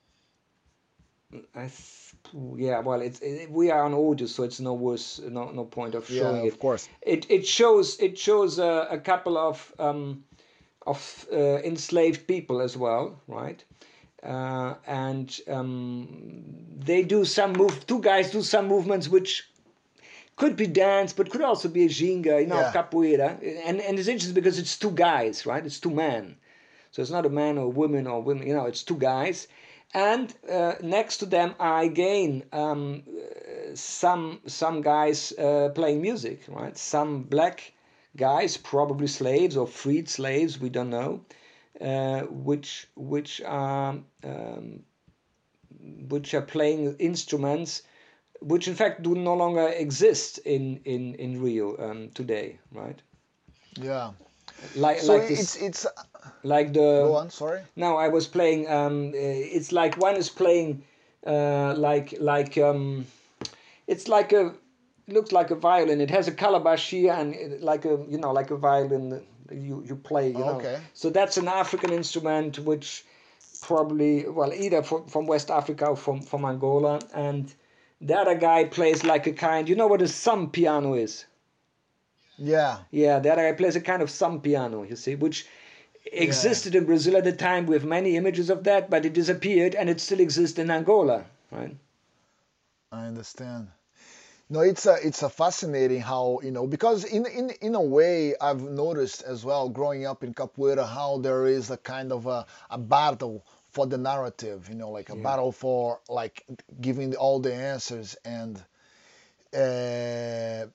I th- yeah, well, it's it, we are on audio, so it's no worse, no no point of Yeah, showing of it. course. It it shows it shows a, a couple of um, of uh, enslaved people as well, right? Uh, and um, they do some move. Two guys do some movements which could be dance, but could also be a ginga, you know, Yeah. capoeira. And and it's interesting because it's two guys, right? It's two men. So it's not a man or a woman or women, you know, it's two guys. And uh, next to them are again um, some some guys uh, playing music, right? Some black guys, probably slaves or freed slaves, we don't know, uh, which which are um, which are playing instruments, which in fact do no longer exist in in in Rio um, today, right? Yeah. Like So like it's this, it's like the go on. Sorry. no, I was playing. Um, uh, it's like one is playing, uh, like like um, it's like a looks like a violin. It has a calabash here and it, like a you know like a violin you you play. You know. Okay. So that's an African instrument which probably well either from, from West Africa or from from Angola and the other guy plays like a kind. You know what a thumb piano is? Yeah. Yeah, the other guy plays a kind of thumb piano, you see, which existed in Brazil at the time with many images of that, but it disappeared and it still exists in Angola, right? I understand. No, it's a it's a fascinating how you know because in in in a way I've noticed as well growing up in capoeira how there is a kind of a, a battle for the narrative, you know, like a battle for like giving all the answers and uh,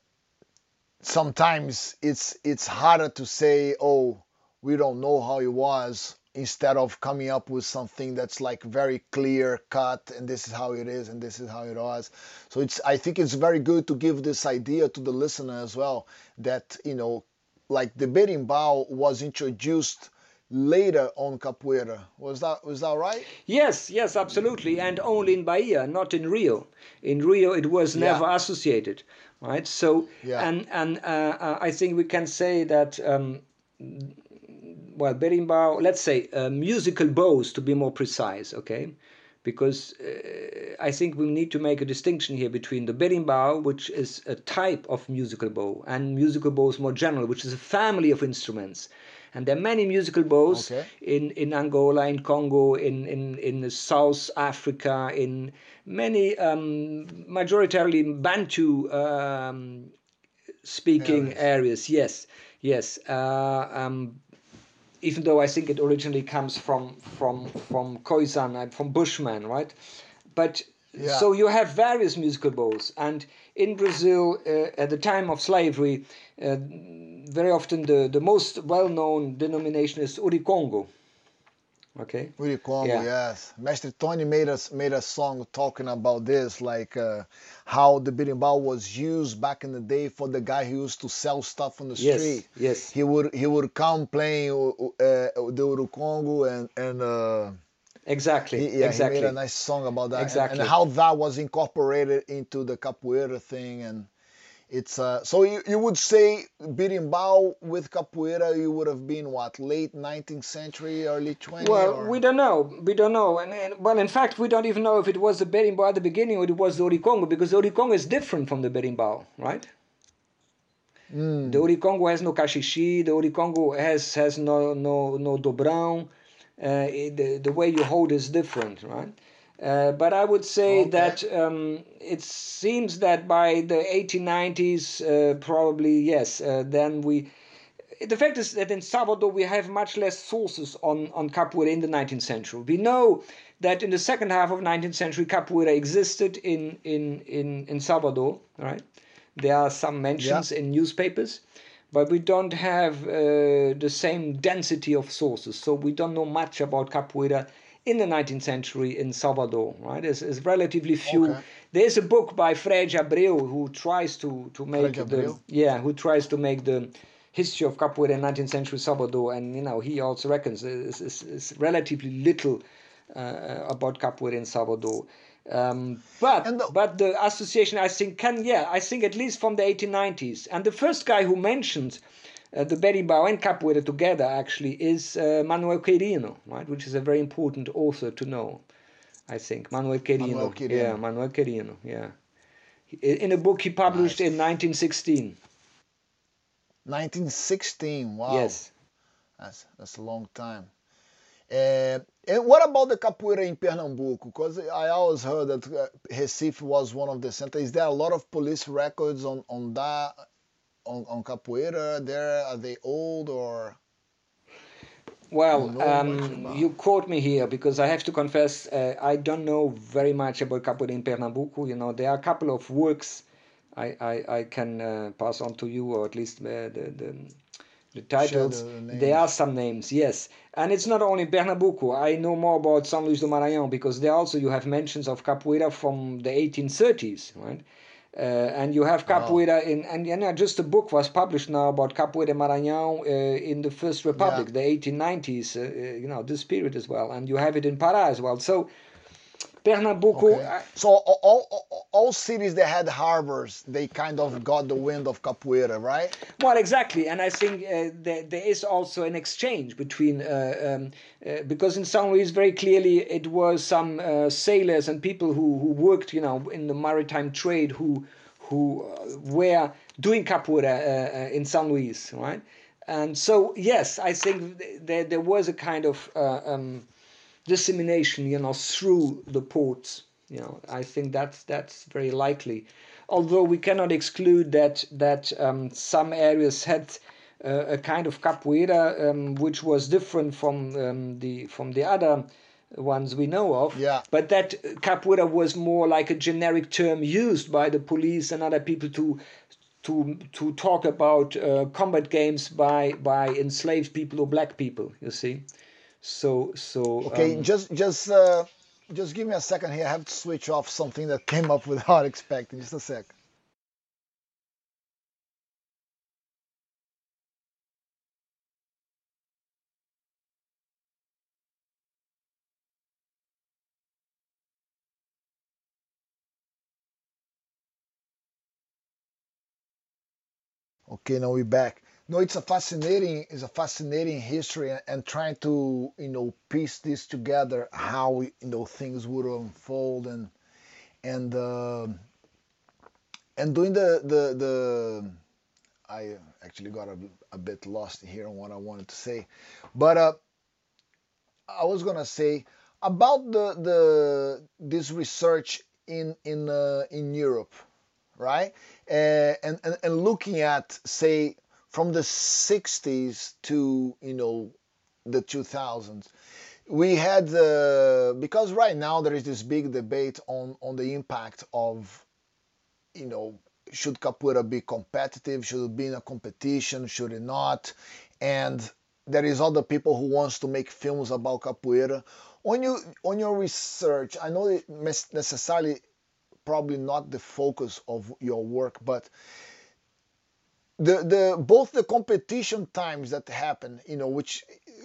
sometimes it's it's harder to say oh we don't know how it was instead of coming up with something that's like very clear cut and this is how it is and this is how it was so it's i think it's very good to give this idea to the listener as well that you know like the berimbau was introduced later on capoeira was that was that right Yes, yes, absolutely, and only in Bahia, not in Rio. In Rio, it was Yeah. never associated, right? So, Yeah. and and uh, uh, I think we can say that. Um, well, berimbau, let's say uh, musical bows to be more precise, okay? Because uh, I think we need to make a distinction here between the berimbau, which is a type of musical bow, and musical bows more general, which is a family of instruments. And there are many musical bows Okay. in, in Angola, in Congo, in, in, in South Africa, in many um, majoritarily Bantu um, speaking areas. Yes, yes. Uh, um, even though I think it originally comes from from from Khoisan, from Bushman, right? But Yeah. so you have various musical bows, and in Brazil, uh, at the time of slavery, uh, very often the, the most well-known denomination is Urucungo. Okay. Willie Congo, Yeah. yes. Master Tony made us made a song talking about this, like uh, how the berimbau was used back in the day for the guy who used to sell stuff on the Yes, street. yes. He would he would come playing uh, uh, the Urucungo and and uh, Exactly. he, yeah, exactly. he made a nice song about that and- Exactly. and, how that was incorporated into the capoeira thing and. It's uh, so you, you would say berimbau with capoeira you would have been what late 19th century early 20th Well, or- we don't know. We don't know. And, and well, in fact, we don't even know if it was the berimbau at the beginning or it was the Urucungo because the Urucungo is different from the berimbau, right? Hmm. The Urucungo has no caxixi. The Urucungo has has no no no dobrão. Uh, the the way you hold is different, right? Uh, but I would say Okay. that um, it seems that by the 1890s, uh, probably yes, uh, then we the fact is that in Salvador we have much less sources on, on capoeira in the 19th century. We know that in the second half of 19th century capoeira existed in, in, in, in Salvador, right? There are some mentions in newspapers, but we don't have uh, the same density of sources. So we don't know much about capoeira in the 19th century in Salvador, right? There's, relatively few. Okay. There's a book by Fred Abreu who tries to, to make the yeah, who tries to make the history of capoeira in 19th century Salvador, and you know he also reckons it's, it's, it's relatively little uh, about capoeira in Salvador. Um, but the- but the association I think can yeah I think at least from the 1890s and the first guy who mentioned uh, the berimbau and capoeira together actually is uh, Manuel Querino right which is a very important author to know I think Manuel Querino, Manuel Querino. yeah Manuel Querino yeah in a book he published in 1916 1916. Wow. yes That's that's a long time. Uh, and what about the capoeira in Pernambuco? Because I always heard that uh, Recife was one of the centers. Is there a lot of police records on on that on, on capoeira? There are they old or Well, um, you quote me here because I have to confess uh, I don't know very much about capoeira in Pernambuco. You know, there are a couple of works I, I, I can uh, pass on to you, or at least uh, the, the, the titles. the there are some names, yes. And it's not only Pernambuco. I know more about São Luís do Maranhão because there also you have mentions of capoeira from the 1830s, right? Uh, and you have capoeira in, and you know, just a book was published now about capoeira Maranhão uh, in the First Republic, Yeah. the 1890s, uh, uh, you know, this period as well. And you have it in Pará as well. So, Pernambuco, Okay. I- So all, all, all cities that had harbors, they kind of got the wind of capoeira, right? Well, exactly, and I think uh, there, there is also an exchange between uh, um, uh, because in São Luís very clearly it was some uh, sailors and people who, who worked, you know, in the maritime trade who who uh, were doing capoeira uh, uh, in São Luís, right? And so yes, I think th- there there was a kind of uh, um, dissemination, you know, through the ports. You know, I think that's that's very likely. Although we cannot exclude that that um, some areas had uh, a kind of capoeira um, which was different from um, the from the other ones we know of. Yeah. But that capoeira was more like a generic term used by the police and other people to to to talk about uh, combat games by by enslaved people or black people. You see, so so Okay, um, just just uh, just give me a second here. I have to switch off something that came up without expecting. Just a sec. Okay, now we're back. No, it's a fascinating, it's a fascinating history, and, and trying to, you know, piece this together, how you know things would unfold, and and uh, and doing the the the, I actually got a, a bit lost here on what I wanted to say, but uh, I was gonna say about the the this research in in uh, in Europe, right? Uh, and, and and looking at say from the 60s to you know the 2000s, we had because right now there is this big debate on on the impact of you know should capoeira be competitive? Should it be in a competition? Should it not? And there is other people who wants to make films about capoeira. On you on your research i know it necessarily probably not the focus of your work but the the both the competition times that happened, you know, which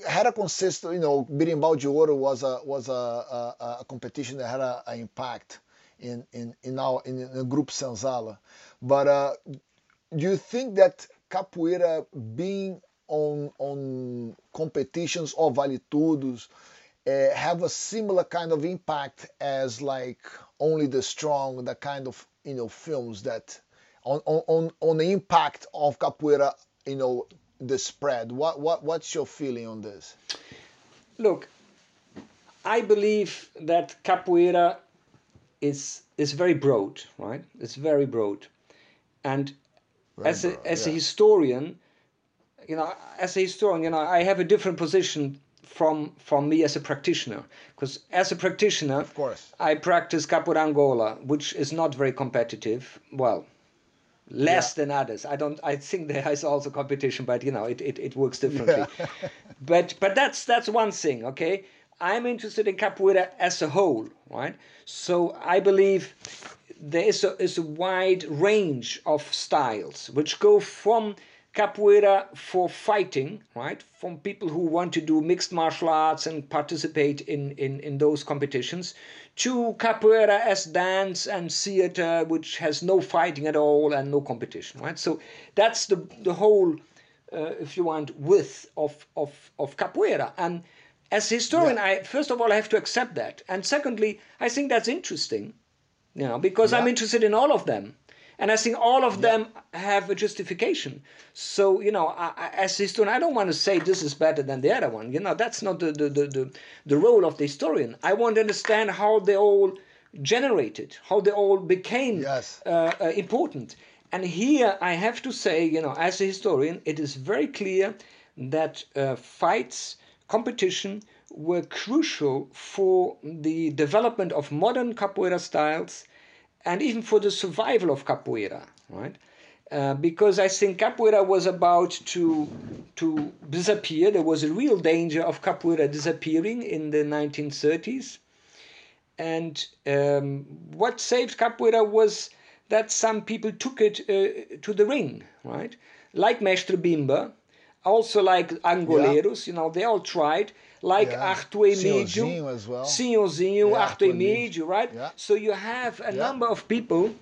had a consistent, you know, de Ouro was a was a, a, a competition that had an impact in in in our in the group Senzala. But uh, do you think that capoeira being on on competitions or vale tudos uh, have a similar kind of impact as like only the strong, the kind of you know films that on on on the impact of capoeira, you know, the spread. What what what's your feeling on this? Look, I believe that capoeira is is very broad, right? It's very broad, and Very as a broad, as a historian, you know, as a historian, you know, I have a different position from from me as a practitioner because as a practitioner, of course. I practice capoeira Angola, which is not very competitive. Well, less than others. I don't. I think there is also competition, but you know, it, it, it works differently. [LAUGHS] but but that's that's one thing. Okay, I'm interested in capoeira as a whole, right? So I believe there is a is a wide range of styles which go from capoeira for fighting, right? From people who want to do mixed martial arts and participate in, in, in those competitions, to capoeira as dance and theater, which has no fighting at all and no competition, right? So that's the, the whole, uh, if you want, width of, of, of capoeira. And as a historian, I first of all I have to accept that, and secondly, I think that's interesting, you know, because I'm interested in all of them. And I think all of them have a justification. So, you know, I, I, as a historian, I don't want to say this is better than the other one. You know, that's not the, the, the, the, the role of the historian. I want to understand how they all generated, how they all became Yes. uh, uh, important. And here I have to say, you know, as a historian, it is very clear that uh, fights competition were crucial for the development of modern capoeira styles and even for the survival of capoeira, right? Uh, because I think capoeira was about to to disappear. There was a real danger of capoeira disappearing in the 1930s, and um, what saved capoeira was that some people took it uh, to the ring, right? Like Mestre Bimba, also like Angoleiros, you know, they all tried. Like Yeah. Arthur Emídio, Senhorzinho as well. Senhorzinho, Yeah, Arthur right? Yeah. So you have a Yeah. number of people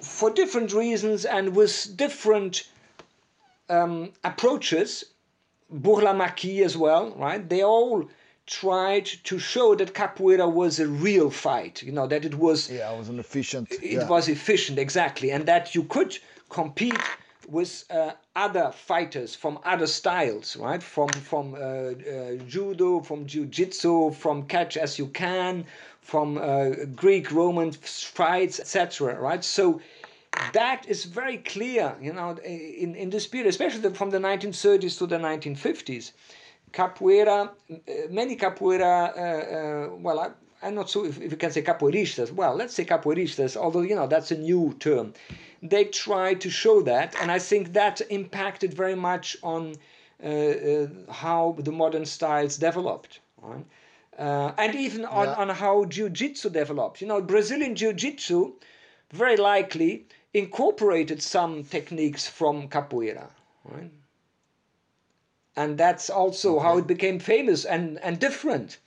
for different reasons and with different um, approaches, Burlamaqui as well, right? They all tried to show that capoeira was a real fight, you know, that it was Yeah, I was an efficient. it yeah. was efficient exactly and that you could compete with uh, other fighters from other styles right? From from uh, uh, judo from jiu-jitsu from catch as you can from uh, greek roman fights etc right? So that is very clear you know in, in this period especially from the 1930s to the 1950s capoeira, uh, many capoeira, uh, well, I'm not sure if, if you can say capoeiristas. Well, let's say capoeiristas, although, you know, that's a new term. They tried to show that, and I think that impacted very much on uh, uh, how the modern styles developed. Right? Uh, and even on, Yeah. on how jiu-jitsu developed. You know, Brazilian jiu-jitsu very likely incorporated some techniques from capoeira. Right? and that's also how it became famous and, and different.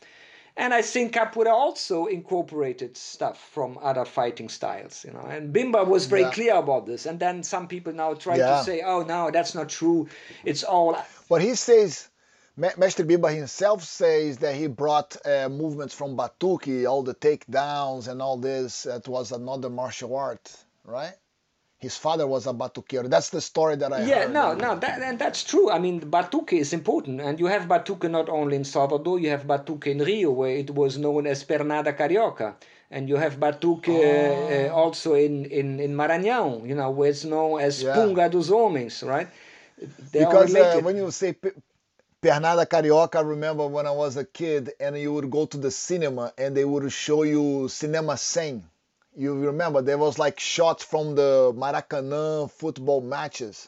And I think Capoeira also incorporated stuff from other fighting styles, you know. And Bimba was very Yeah. clear about this. And then some people now try Yeah. to say, "Oh no, that's not true. It's all." But he says, Master Bimba himself says that he brought uh, movements from Batuque, all the takedowns and all this. That was another martial art, right? His father was a Batuqueiro. That's the story that I Yeah, heard. no, no, that, and that's true. I mean, Batuque is important, and you have Batuque not only in Salvador, you have Batuque in Rio, where it was known as Pernada Carioca, and you have Batuque uh, uh, also in, in, in Maranhão, you know, where it's known as Yeah. Punga dos Homens, right? They Because uh, when you say Pernada Carioca, I remember when I was a kid and you would go to the cinema and they would show you Cinema 100. You remember there was like shots from the Maracanã football matches,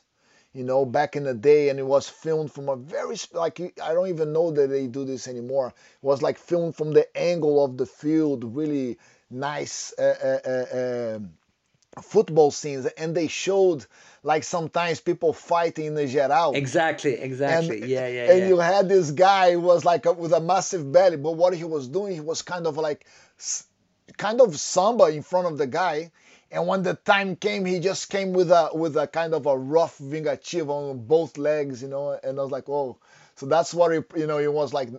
you know, back in the day, and it was filmed from a very like I don't even know that they do this anymore. It was like filmed from the angle of the field, really nice. Uh, uh, uh, um football scenes and they showed like sometimes people fighting in the geral exactly, and, exactly. yeah, yeah, and yeah. you had this guy who was like a, with a massive belly but what he was doing he was kind of like kind of samba in front of the guy. And when the time came he just came with a with a kind of a rough vingativo on both legs you know and i was like oh. So that's what it you know it was like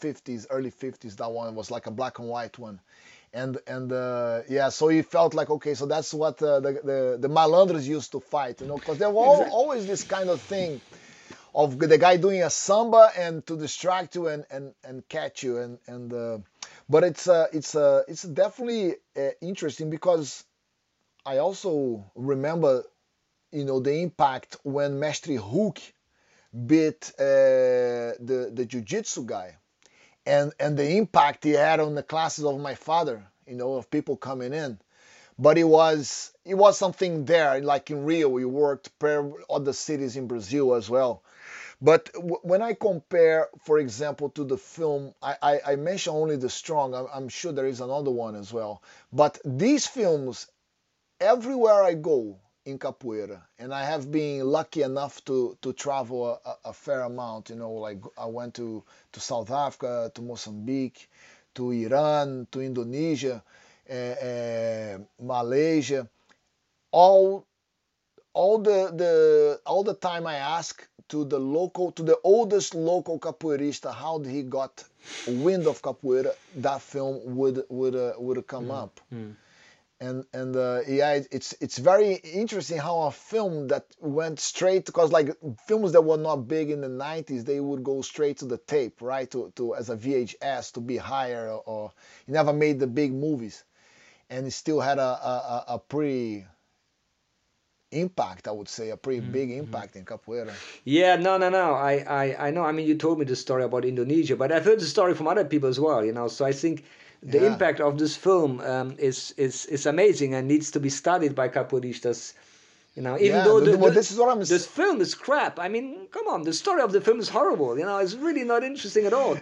50s early 50s that one. Was like a black and white one. And and uh, yeah, so he felt like okay, so that's what uh, the, the the malandros used to fight, you know, because there was Exactly. always this kind of thing of the guy doing a samba and to distract you and and and catch you. And and uh, but it's uh, it's uh, it's definitely uh, interesting because I also remember you know the impact when Mestre Hulk beat uh, the the jiu-jitsu guy and and the impact he had on the classes of my father you know of people coming in. But it was it was something there like in rio we worked per other cities in brazil as well but w- when i compare for example to the film i i, I mention only the strong I'm, I'm sure there is another one as well. But these films everywhere i go in capoeira and i have been lucky enough to to travel a, a- fair amount you know like i went to to south africa to mozambique to iran to indonesia uh, uh, malaysia all all the the all the time i ask to the local to the oldest local capoeirista how he got wind of capoeira that film would would uh, would come up. And and uh, yeah, it's it's very interesting how a film that went straight because like films that were not big in the 90s, they would go straight to the tape, right? To to as a VHS to be higher, or, or he never made the big movies, and he still had a, a- a pretty impact. I would say a pretty big Mm-hmm. impact in capoeira. Yeah, no, no, no. I, I, I know. I mean, you told me the story about Indonesia, but I've heard the story from other people as well. You know, so I think the Yeah. impact of this film um, is is is amazing and needs to be studied by capoeiristas. You know, even Yeah, though the- the, well, this is what I'm this film is crap. I mean, come on, the story of the film is horrible. You know, it's really not interesting at all.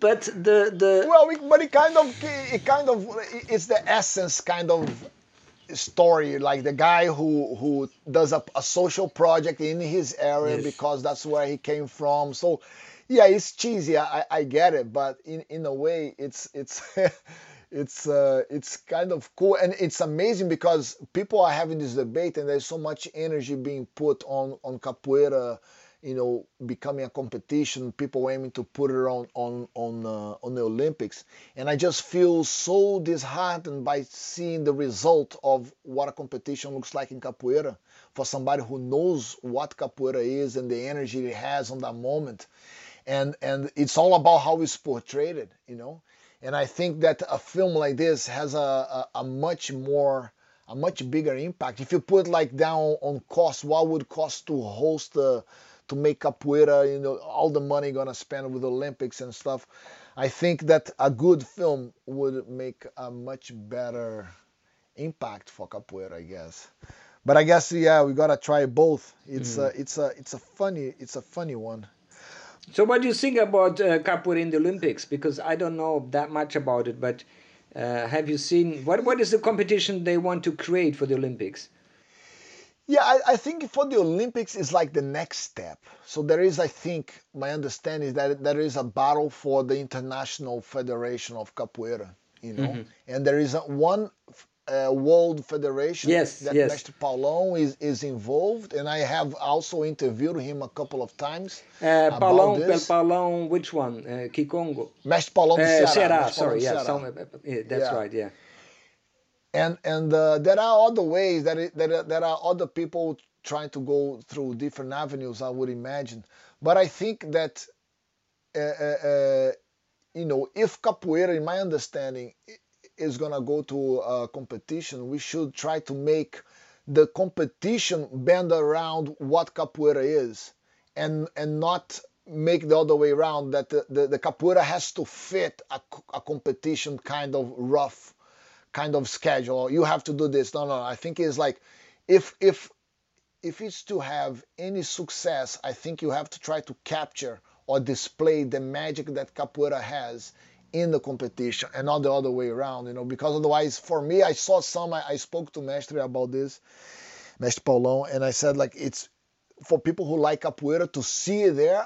But the the Well, we, but it kind of, it kind of, it's the essence kind of story. Like the guy who who does a, a social project in his area Yes. because that's where he came from. So, yeah, it's cheesy. I, I get it, but in in a way, it's it's. [LAUGHS] It's uh, it's kind of cool and it's amazing because people are having this debate and there's so much energy being put on on capoeira you know, becoming a competition, people aiming to put it on on on uh, on the Olympics, and I just feel so disheartened by seeing the result of what a competition looks like in capoeira. For somebody who knows what capoeira is and the energy it has on that moment, and and it's all about how it's portrayed, you know, and I think that a film like this has a a, a much more a much bigger impact. If you put like down on cost, what would cost to host the to make capoeira, you know, all the money gonna spend with Olympics and stuff. I think that a good film would make a much better impact for capoeira, I guess. But I guess yeah, we gotta try both. It's a it's a it's a funny it's a funny one. So, what do you think about uh, capoeira in the Olympics? Because I don't know that much about it, but uh, have you seen what what is the competition they want to create for the Olympics? Yeah, I, I think for the Olympics is like the next step. So there is, I think, my understanding is that there is a battle for the International Federation of Capoeira, you know, Mm-hmm. and there is a, one uh, World Federation Yes, that yes. Mestre Paulão is, is involved, and I have also interviewed him a couple of times Uh, Paulão. Paulão, which one? Uh, Kikongo. Mestre Paulão Uh, Ceará. Ceará, sorry, yeah, Ceará. some, uh, yeah, that's Yeah. right, yeah. And and uh, there are other ways that it, that there are other people trying to go through different avenues i would imagine. But i think that uh, uh, uh, you know if capoeira in my understanding is going to go to a competition we should try to make the competition bend around what capoeira is and and not make the other way around that the, the, the capoeira has to fit a, a competition kind of rough kind of schedule. You have to do this. No, no. I think it's like if if if it's to have any success, I think you have to try to capture or display the magic that capoeira has in the competition and not the other way around, you know, because otherwise for me I saw some I, I spoke to Mestre about this, Mestre Paulão, and I said like it's for people who like capoeira to see it there,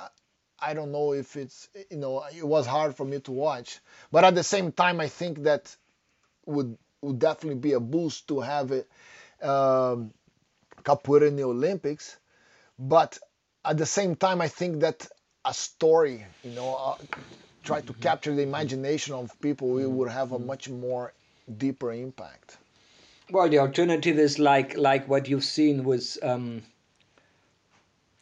I don't know if it's you know it was hard for me to watch, but at the same time I think that would would definitely be a boost to have it um, capoeira in the Olympics, but at the same time I think that a story, you know, uh, try to capture the imagination of people, it would have a much more deeper impact. Well, the alternative is like like what you've seen with um,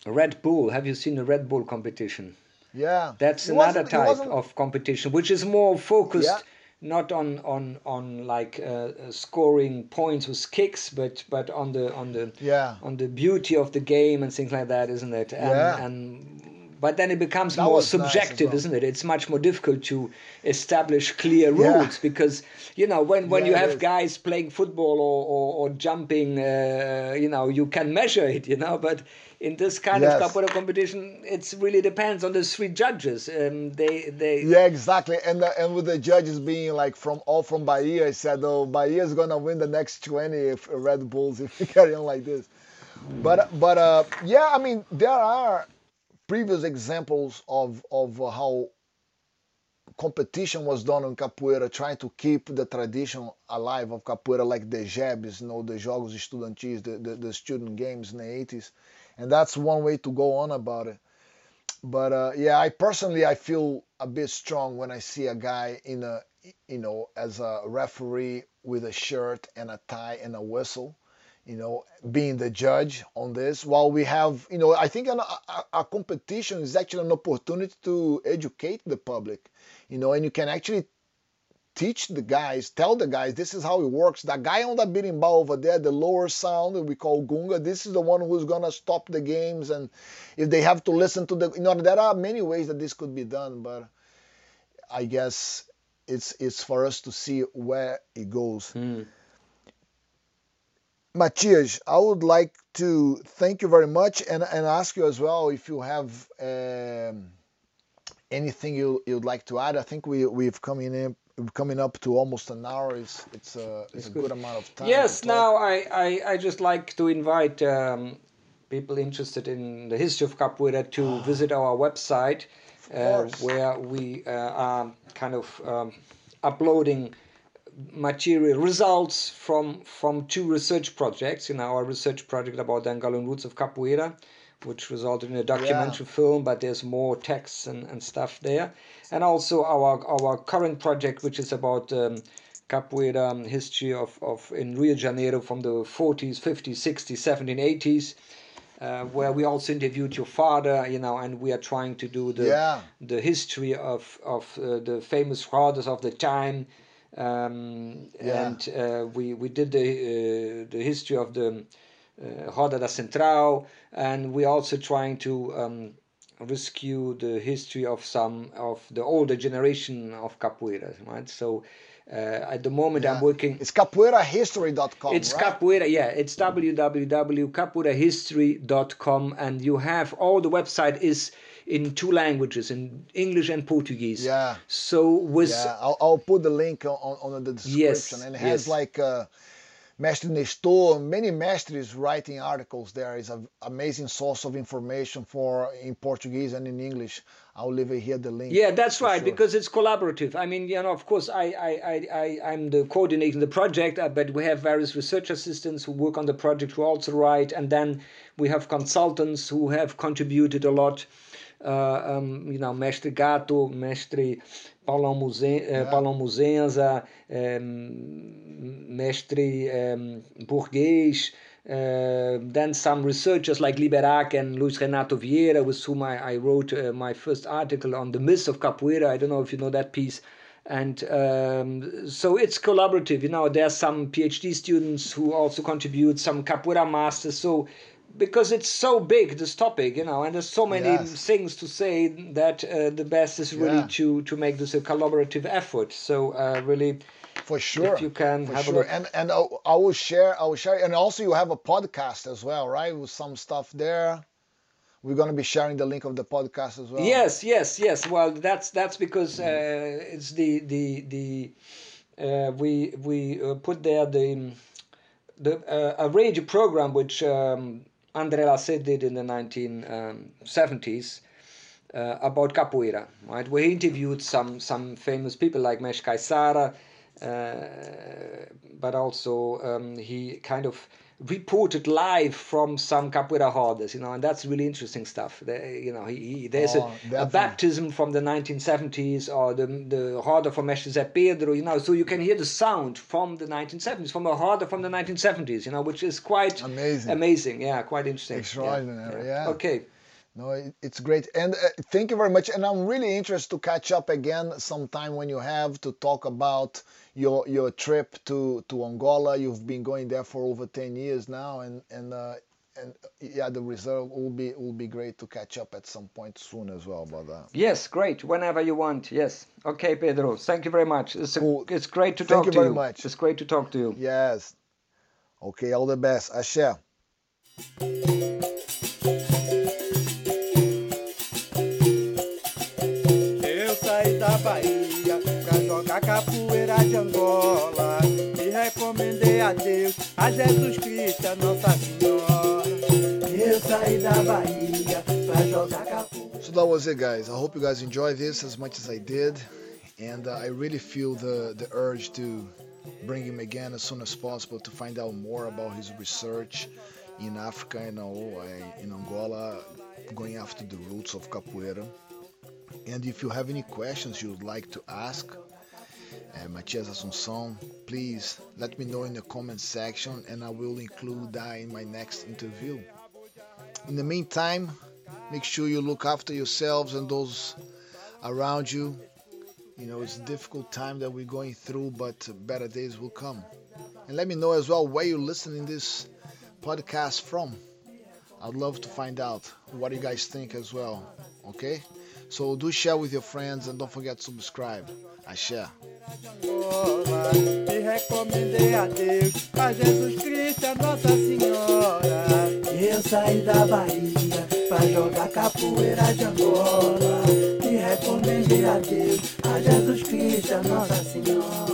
Red Bull. Have you seen the Red Bull competition? Yeah, That's It another type of competition, which is more focused Yeah. Not on on on like uh, uh, scoring points with kicks, but but on the on the Yeah. on the beauty of the game and things like that, isn't it? And, Yeah. and but then it becomes That more was nice subjective, well. isn't it? It's much more difficult to establish clear Yeah. rules because you know when when Yeah, you have guys playing football or or, or jumping, uh, you know, you can measure it, you know, but in this kind Yes. of capoeira competition, it really depends on the three judges. Um, they they Yeah, exactly. And uh, and with the judges being like from all from Bahia, I said, "Oh, Bahia is gonna win the next 20 if Red Bulls [LAUGHS] if you carry on like this." But but uh, yeah, I mean there are previous examples of of how competition was done on capoeira, trying to keep the tradition alive of capoeira, like the JEBs, you know, the Jogos Estudantis, the, the, the student games in the 80s, and that's one way to go on about it but uh, yeah, I personally I feel a bit strong when I see a guy in a you know as a referee with a shirt and a tie and a whistle, you know, being the judge on this. While we have you know I think an, a, a competition is actually an opportunity to educate the public, you know, and you can actually teach the guys, tell the guys this is how it works. That guy on the berimbau over there, the lower sound we call gunga, this is the one who's gonna stop the games. And if they have to listen to the, you know, there are many ways that this could be done, but I guess it's it's for us to see where it goes. Mm. Matias, I would like to thank you very much and, and ask you as well if you have um, anything you, you'd like to add. I think we, we've come in coming up to almost an hour. is it's, a, it's a good amount of time. Yes, now I, I, I just like to invite um, people interested in the history of capoeira to [GASPS] visit our website uh, where we uh, are kind of um, uploading material results from from two research projects in our research project about the Angolan roots of capoeira which resulted in a documentary film but there's more texts and, and stuff there and also our our current project which is about um, capoeira um, history of, of in Rio de Janeiro from the 40s 50s 60s 70s 80s uh, where we also interviewed your father, you know, and we are trying to do the Yeah. the history of of uh, the famous fathers of the time, um, Yeah. and uh, we we did the uh, the history of the uh, Roda da Central, and we're also trying to um, rescue the history of some of the older generation of capoeira, right? So. Uh, at the moment, I'm working. It's capoeirahistory.com. It's right? capoeira, yeah. It's www.capoeirahistory.com, and you have all the website is in two languages, in English and Portuguese. Yeah. So with Yeah, I'll, I'll put the link on, on, on the description. Yes, and it has yes. like uh, Mestre Nestor, many masters writing articles there. is an amazing source of information for in Portuguese and in English. I'll leave it here the link. Yeah, that's right, sure. because it's collaborative. I mean, you know, of course, I, I, I, I, I'm the coordinating the project, uh, but we have various research assistants who work on the project who also write, and then we have consultants who have contributed a lot. Uh, um, you know, Mestre Gato, Mestre Paulão, Muzen, Paulão Muzenza, um, Mestre um, Burguês, uh, then some researchers like Liberac and Luis Renato Vieira, with whom I, I wrote uh, my first article on the myths of capoeira. I don't know if you know that piece. And um, so it's collaborative. You know, there's some PhD students who also contribute, some capoeira masters. So because it's so big, this topic, you know, and there's so many Yes. things to say that uh, the best is really Yeah. to to make this a collaborative effort. So uh, really, for sure. If you can for have a look. And and I, will share. I will share. And also, you have a podcast as well, right? With some stuff there. We're gonna be sharing the link of the podcast as well. Yes, yes, yes. Well, that's that's because uh, it's the the the uh, we we uh, put there the the uh, a radio program which um, André Lacé did in the 1970s uh, about capoeira. Right, Where he interviewed some some famous people like Mesh Caiçara, uh, but also um, he kind of reported live from some capoeira rodas, you know, and that's really interesting stuff. There, you know, he, he, there's Oh, a, a baptism from the 1970s or the the roda from Mestre Pedro, you know, so you can hear the sound from the 1970s, from a roda from the 1970s, you know, which is quite Amazing. amazing, yeah, quite interesting. Yeah, Extraordinary, yeah. Okay. No, it, it's great, and uh, thank you very much. And I'm really interested to catch up again sometime when you have to talk about your your trip to to Angola. You've been going there for over ten years now, and and uh, and uh, yeah, the result will be will be great to catch up at some point soon as well about that. Yes, great. Whenever you want. Yes. Okay, Pedro. Thank you very much. It's, a, Cool. it's great to Thank talk you to very you. Very much. It's great to talk to you. Yes. Okay, all the best. Axé. Capoeira de Angola e recomendei a Deus, a Jesus Cristo, a Nossa Senhora. Eu saí da Bahia pra jogar capoeira. So that was it, guys. I hope you guys enjoyed this as much as I did, and uh, I really feel the the urge to bring him again as soon as possible to find out more about his research in Africa and uh, in Angola, going after the roots of capoeira. And if you have any questions you would like to ask, uh, Matthias Assunção, please let me know in the comment section, and I will include that in my next interview. In the meantime, make sure you look after yourselves and those around you. You know, it's a difficult time that we're going through, but better days will come. And let me know as well where you're listening this podcast from. I'd love to find out what you guys think as well. Okay? So do share with your friends and don't forget to subscribe. I share. Angola, e recomendei a Deus, a Jesus Cristo, a Nossa Senhora. Eu saí da Bahia pra jogar capoeira de Angola. E recomendei a Deus, a Jesus Cristo, a Nossa Senhora.